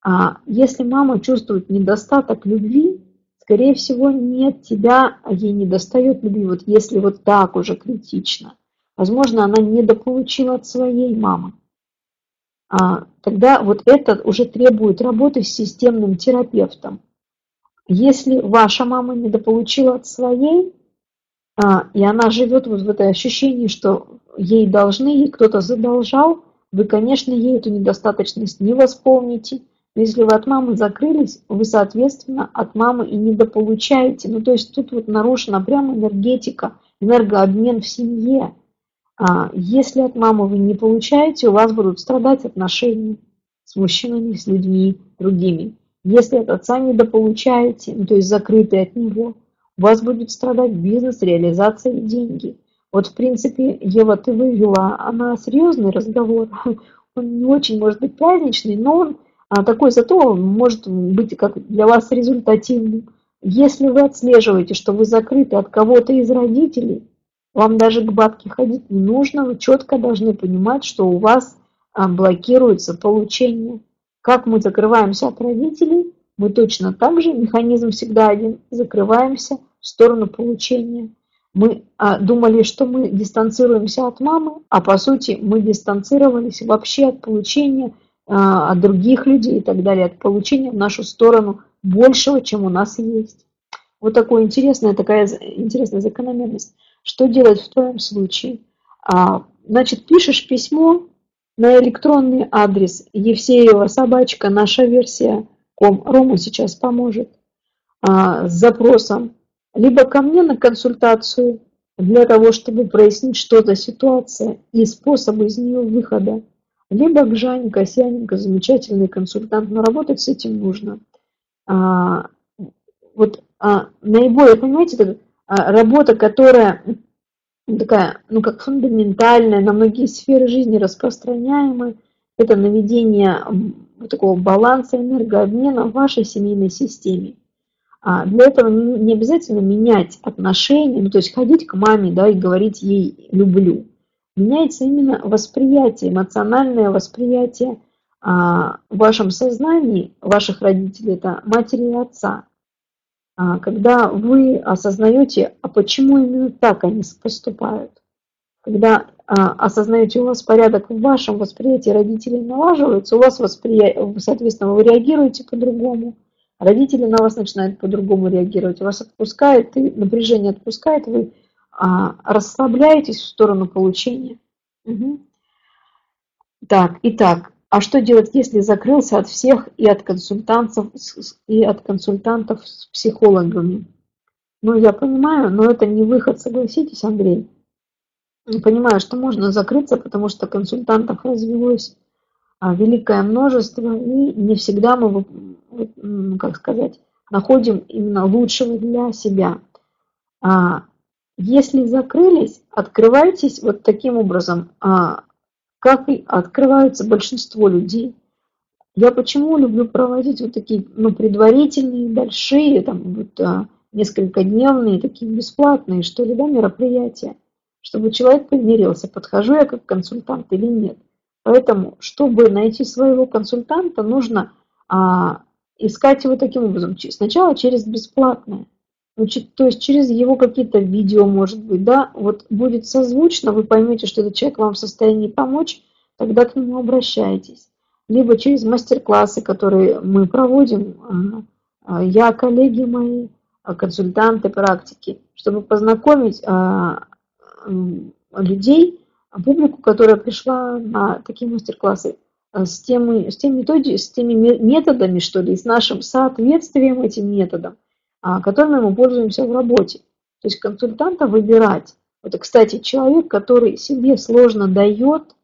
А если мама чувствует недостаток любви, скорее всего, нет тебя, а ей не достает любви, вот если вот так уже критично. Возможно, она недополучила от своей мамы. А, тогда вот это уже требует работы с системным терапевтом. Если ваша мама недополучила от своей, а, и она живет вот в этой ощущении, что ей должны, ей кто-то задолжал, вы, конечно, ей эту недостаточность не восполните. если вы от мамы закрылись, вы, соответственно, от мамы и недополучаете. Ну, то есть тут вот нарушена прямо энергетика, энергообмен в семье. А если от мамы вы не получаете, у вас будут страдать отношения с мужчинами, с людьми другими. Если от отца недополучаете, ну, то есть закрытый от него, у вас будет страдать бизнес, реализация и деньги. Вот, в принципе, Ева, ты вывела на серьезный разговор. [laughs] Он не очень может быть праздничный, но он а, такой зато может быть как для вас результативным. Если вы отслеживаете, что вы закрыты от кого-то из родителей, вам даже к бабке ходить не нужно, вы четко должны понимать, что у вас а, блокируется получение. Как мы закрываемся от родителей, мы точно так же, механизм всегда один, закрываемся в сторону получения. Мы а, думали, что мы дистанцируемся от мамы, а по сути мы дистанцировались вообще от получения а, от других людей и так далее, от получения в нашу сторону большего, чем у нас есть. Вот такая интересная, такая интересная закономерность. Что делать в твоем случае? А, значит, пишешь письмо на электронный адрес Евсеева собачка наша версия ком. Рома сейчас поможет а, с запросом либо ко мне на консультацию для того, чтобы прояснить, что за ситуация и способы из нее выхода, либо к Жане Косяненко, замечательный консультант, но работать с этим нужно. А, вот а, наиболее, понимаете, это, а, работа, которая такая, ну, как фундаментальная, на многие сферы жизни распространяемая, это наведение такого баланса энергообмена в вашей семейной системе. А для этого не, обязательно менять отношения, ну, то есть ходить к маме, да, и говорить ей «люблю». Меняется именно восприятие, эмоциональное восприятие а, в вашем сознании ваших родителей, это матери и отца. А, когда вы осознаете, а почему именно так они поступают. Когда осознаете, у вас порядок в вашем восприятии родителей налаживается, у вас восприятие, соответственно, вы реагируете по-другому, родители на вас начинают по-другому реагировать, вас отпускает, и напряжение отпускает, вы а, расслабляетесь в сторону получения. Угу. Так, итак, а что делать, если закрылся от всех и от консультантов, и от консультантов с психологами? Ну, я понимаю, но это не выход, согласитесь, Андрей. Понимаю, что можно закрыться, потому что консультантов развелось а, великое множество, и не всегда мы, как сказать, находим именно лучшего для себя. А, если закрылись, открывайтесь вот таким образом. А, как и открываются большинство людей. Я почему люблю проводить вот такие ну, предварительные, большие, там, вот, несколько дневные, такие бесплатные, что ли, да, мероприятия, чтобы человек помирился, подхожу я как консультант или нет. Поэтому, чтобы найти своего консультанта, нужно а, искать его таким образом. Сначала через бесплатное. Значит, то есть через его какие-то видео, может быть, да, вот будет созвучно, вы поймете, что этот человек вам в состоянии помочь, тогда к нему обращайтесь. Либо через мастер-классы, которые мы проводим, а, а, я, коллеги мои, а, консультанты практики, чтобы познакомить людей, публику, которая пришла на такие мастер-классы, с теми, с, теми методи, с теми методами, что ли, с нашим соответствием этим методам, а, которыми мы пользуемся в работе. То есть консультанта выбирать. Это, кстати, человек, который себе сложно дает,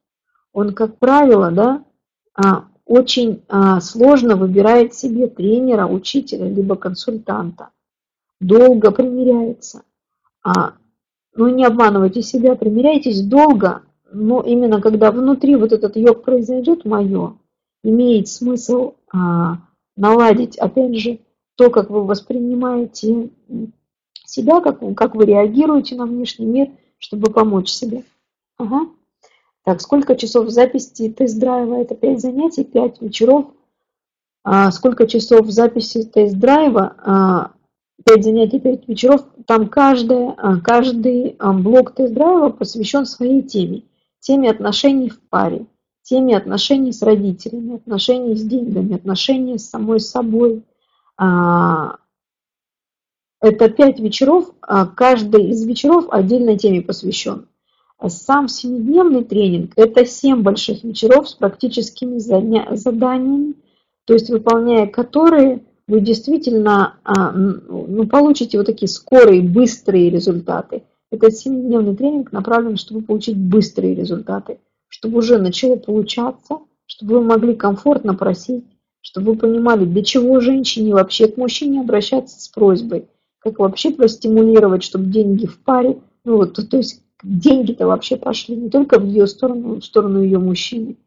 он, как правило, да, а, очень а, сложно выбирает себе тренера, учителя, либо консультанта. Долго примеряется. Ну, не обманывайте себя, примеряйтесь долго, но именно когда внутри вот этот йог произойдет, мое, имеет смысл наладить, опять же, то, как вы воспринимаете себя, как, как вы реагируете на внешний мир, чтобы помочь себе. Ага. Так, сколько часов записи тест-драйва? Это 5 занятий, 5 вечеров. А сколько часов записи тест-драйва? А, 5 занятий, 5 вечеров. Там каждая, а, каждый а, блок тест-драйва посвящен своей теме. Теме отношений в паре, теме отношений с родителями, отношений с деньгами, отношений с самой собой, а, это пять вечеров, каждый из вечеров отдельной теме посвящен. Сам семидневный тренинг – это семь больших вечеров с практическими заданиями, то есть выполняя которые вы действительно ну, получите вот такие скорые, быстрые результаты. Это семидневный тренинг направлен, чтобы получить быстрые результаты, чтобы уже начало получаться, чтобы вы могли комфортно просить, чтобы вы понимали, для чего женщине вообще к мужчине обращаться с просьбой, как вообще простимулировать, чтобы деньги в паре, ну вот, то, то есть деньги-то вообще пошли не только в ее сторону, в сторону ее мужчины,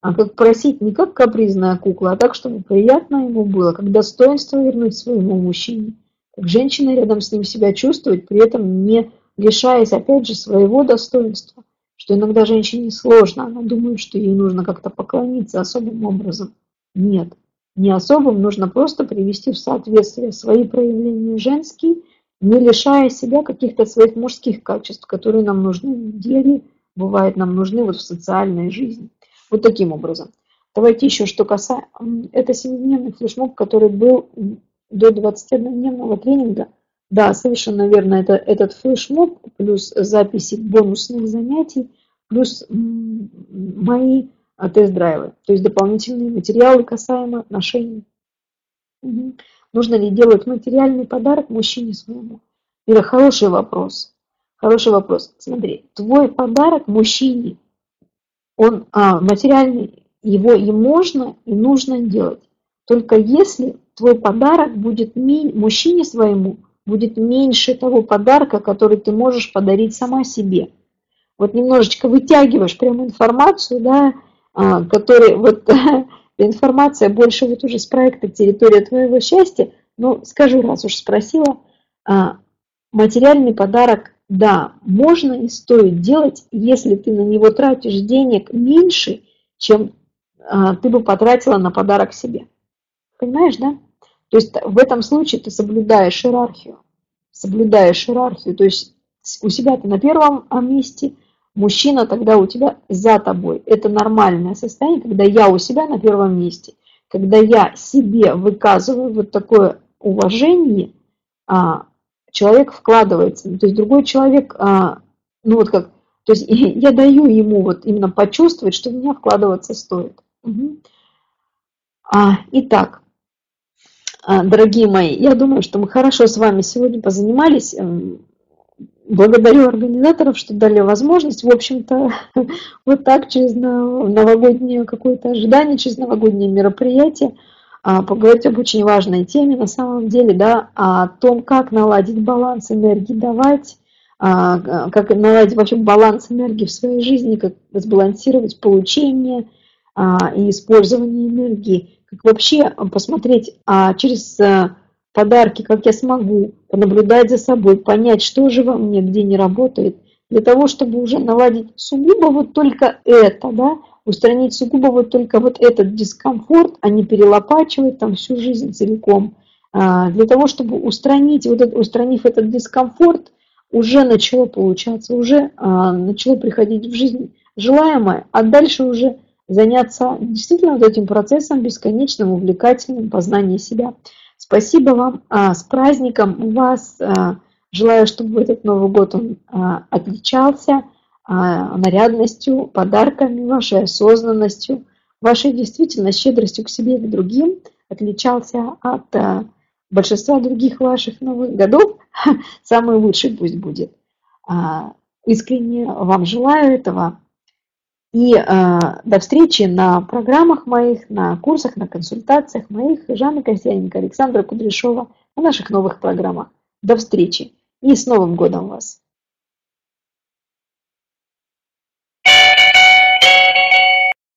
а как просить не как капризная кукла, а так, чтобы приятно ему было, как достоинство вернуть своему мужчине, как женщина рядом с ним себя чувствовать, при этом не лишаясь, опять же, своего достоинства, что иногда женщине сложно, она думает, что ей нужно как-то поклониться особым образом. Нет, не особым, нужно просто привести в соответствие свои проявления женские, не лишая себя каких-то своих мужских качеств, которые нам нужны в деле, бывает нам нужны вот в социальной жизни. Вот таким образом. Давайте еще, что касается... Это семидневный флешмоб, который был до 21-дневного тренинга. Да, совершенно верно, это этот флешмоб, плюс записи бонусных занятий, плюс мои а, тест-драйвы, то есть дополнительные материалы касаемо отношений. Угу. Нужно ли делать материальный подарок мужчине своему? Это хороший вопрос. Хороший вопрос. Смотри, твой подарок мужчине, он а, материальный, его и можно, и нужно делать. Только если твой подарок будет мужчине своему, будет меньше того подарка, который ты можешь подарить сама себе. Вот немножечко вытягиваешь прямо информацию, да, а, который, вот [laughs] информация больше вот уже с проекта «Территория твоего счастья», Ну, скажу, раз уж спросила, а, материальный подарок, да, можно и стоит делать, если ты на него тратишь денег меньше, чем а, ты бы потратила на подарок себе. Понимаешь, да? То есть в этом случае ты соблюдаешь иерархию. Соблюдаешь иерархию. То есть у себя ты на первом месте, мужчина тогда у тебя за тобой. Это нормальное состояние, когда я у себя на первом месте. Когда я себе выказываю вот такое уважение, а, человек вкладывается. То есть другой человек, а, ну вот как, то есть [laughs] я даю ему вот именно почувствовать, что в меня вкладываться стоит. Угу. А, итак, а, дорогие мои, я думаю, что мы хорошо с вами сегодня позанимались. Эм, благодарю организаторов, что дали возможность, в общем-то, [laughs] вот так через новогоднее какое-то ожидание, через новогоднее мероприятие поговорить об очень важной теме на самом деле, да, о том, как наладить баланс энергии, давать, а, как наладить вообще баланс энергии в своей жизни, как сбалансировать получение и использование энергии, как вообще посмотреть а через э, подарки, как я смогу понаблюдать за собой, понять, что же во мне, где не работает, для того, чтобы уже наладить сугубо вот только это, да, устранить сугубо вот только вот этот дискомфорт, а не перелопачивать там всю жизнь целиком. А, для того, чтобы устранить, вот это, устранив этот дискомфорт, уже начало получаться, уже а, начало приходить в жизнь желаемое, а дальше уже заняться действительно вот этим процессом бесконечным, увлекательным познания себя. Спасибо вам, а, с праздником вас. А, желаю, чтобы этот Новый год он а, отличался нарядностью, подарками, вашей осознанностью, вашей действительно щедростью к себе и к другим, отличался от большинства других ваших новых годов. [laughs] Самый лучший пусть будет. Искренне вам желаю этого. И э, до встречи на программах моих, на курсах, на консультациях моих, Жанны Костяненко, Александра Кудряшова, на наших новых программах. До встречи и с Новым годом вас!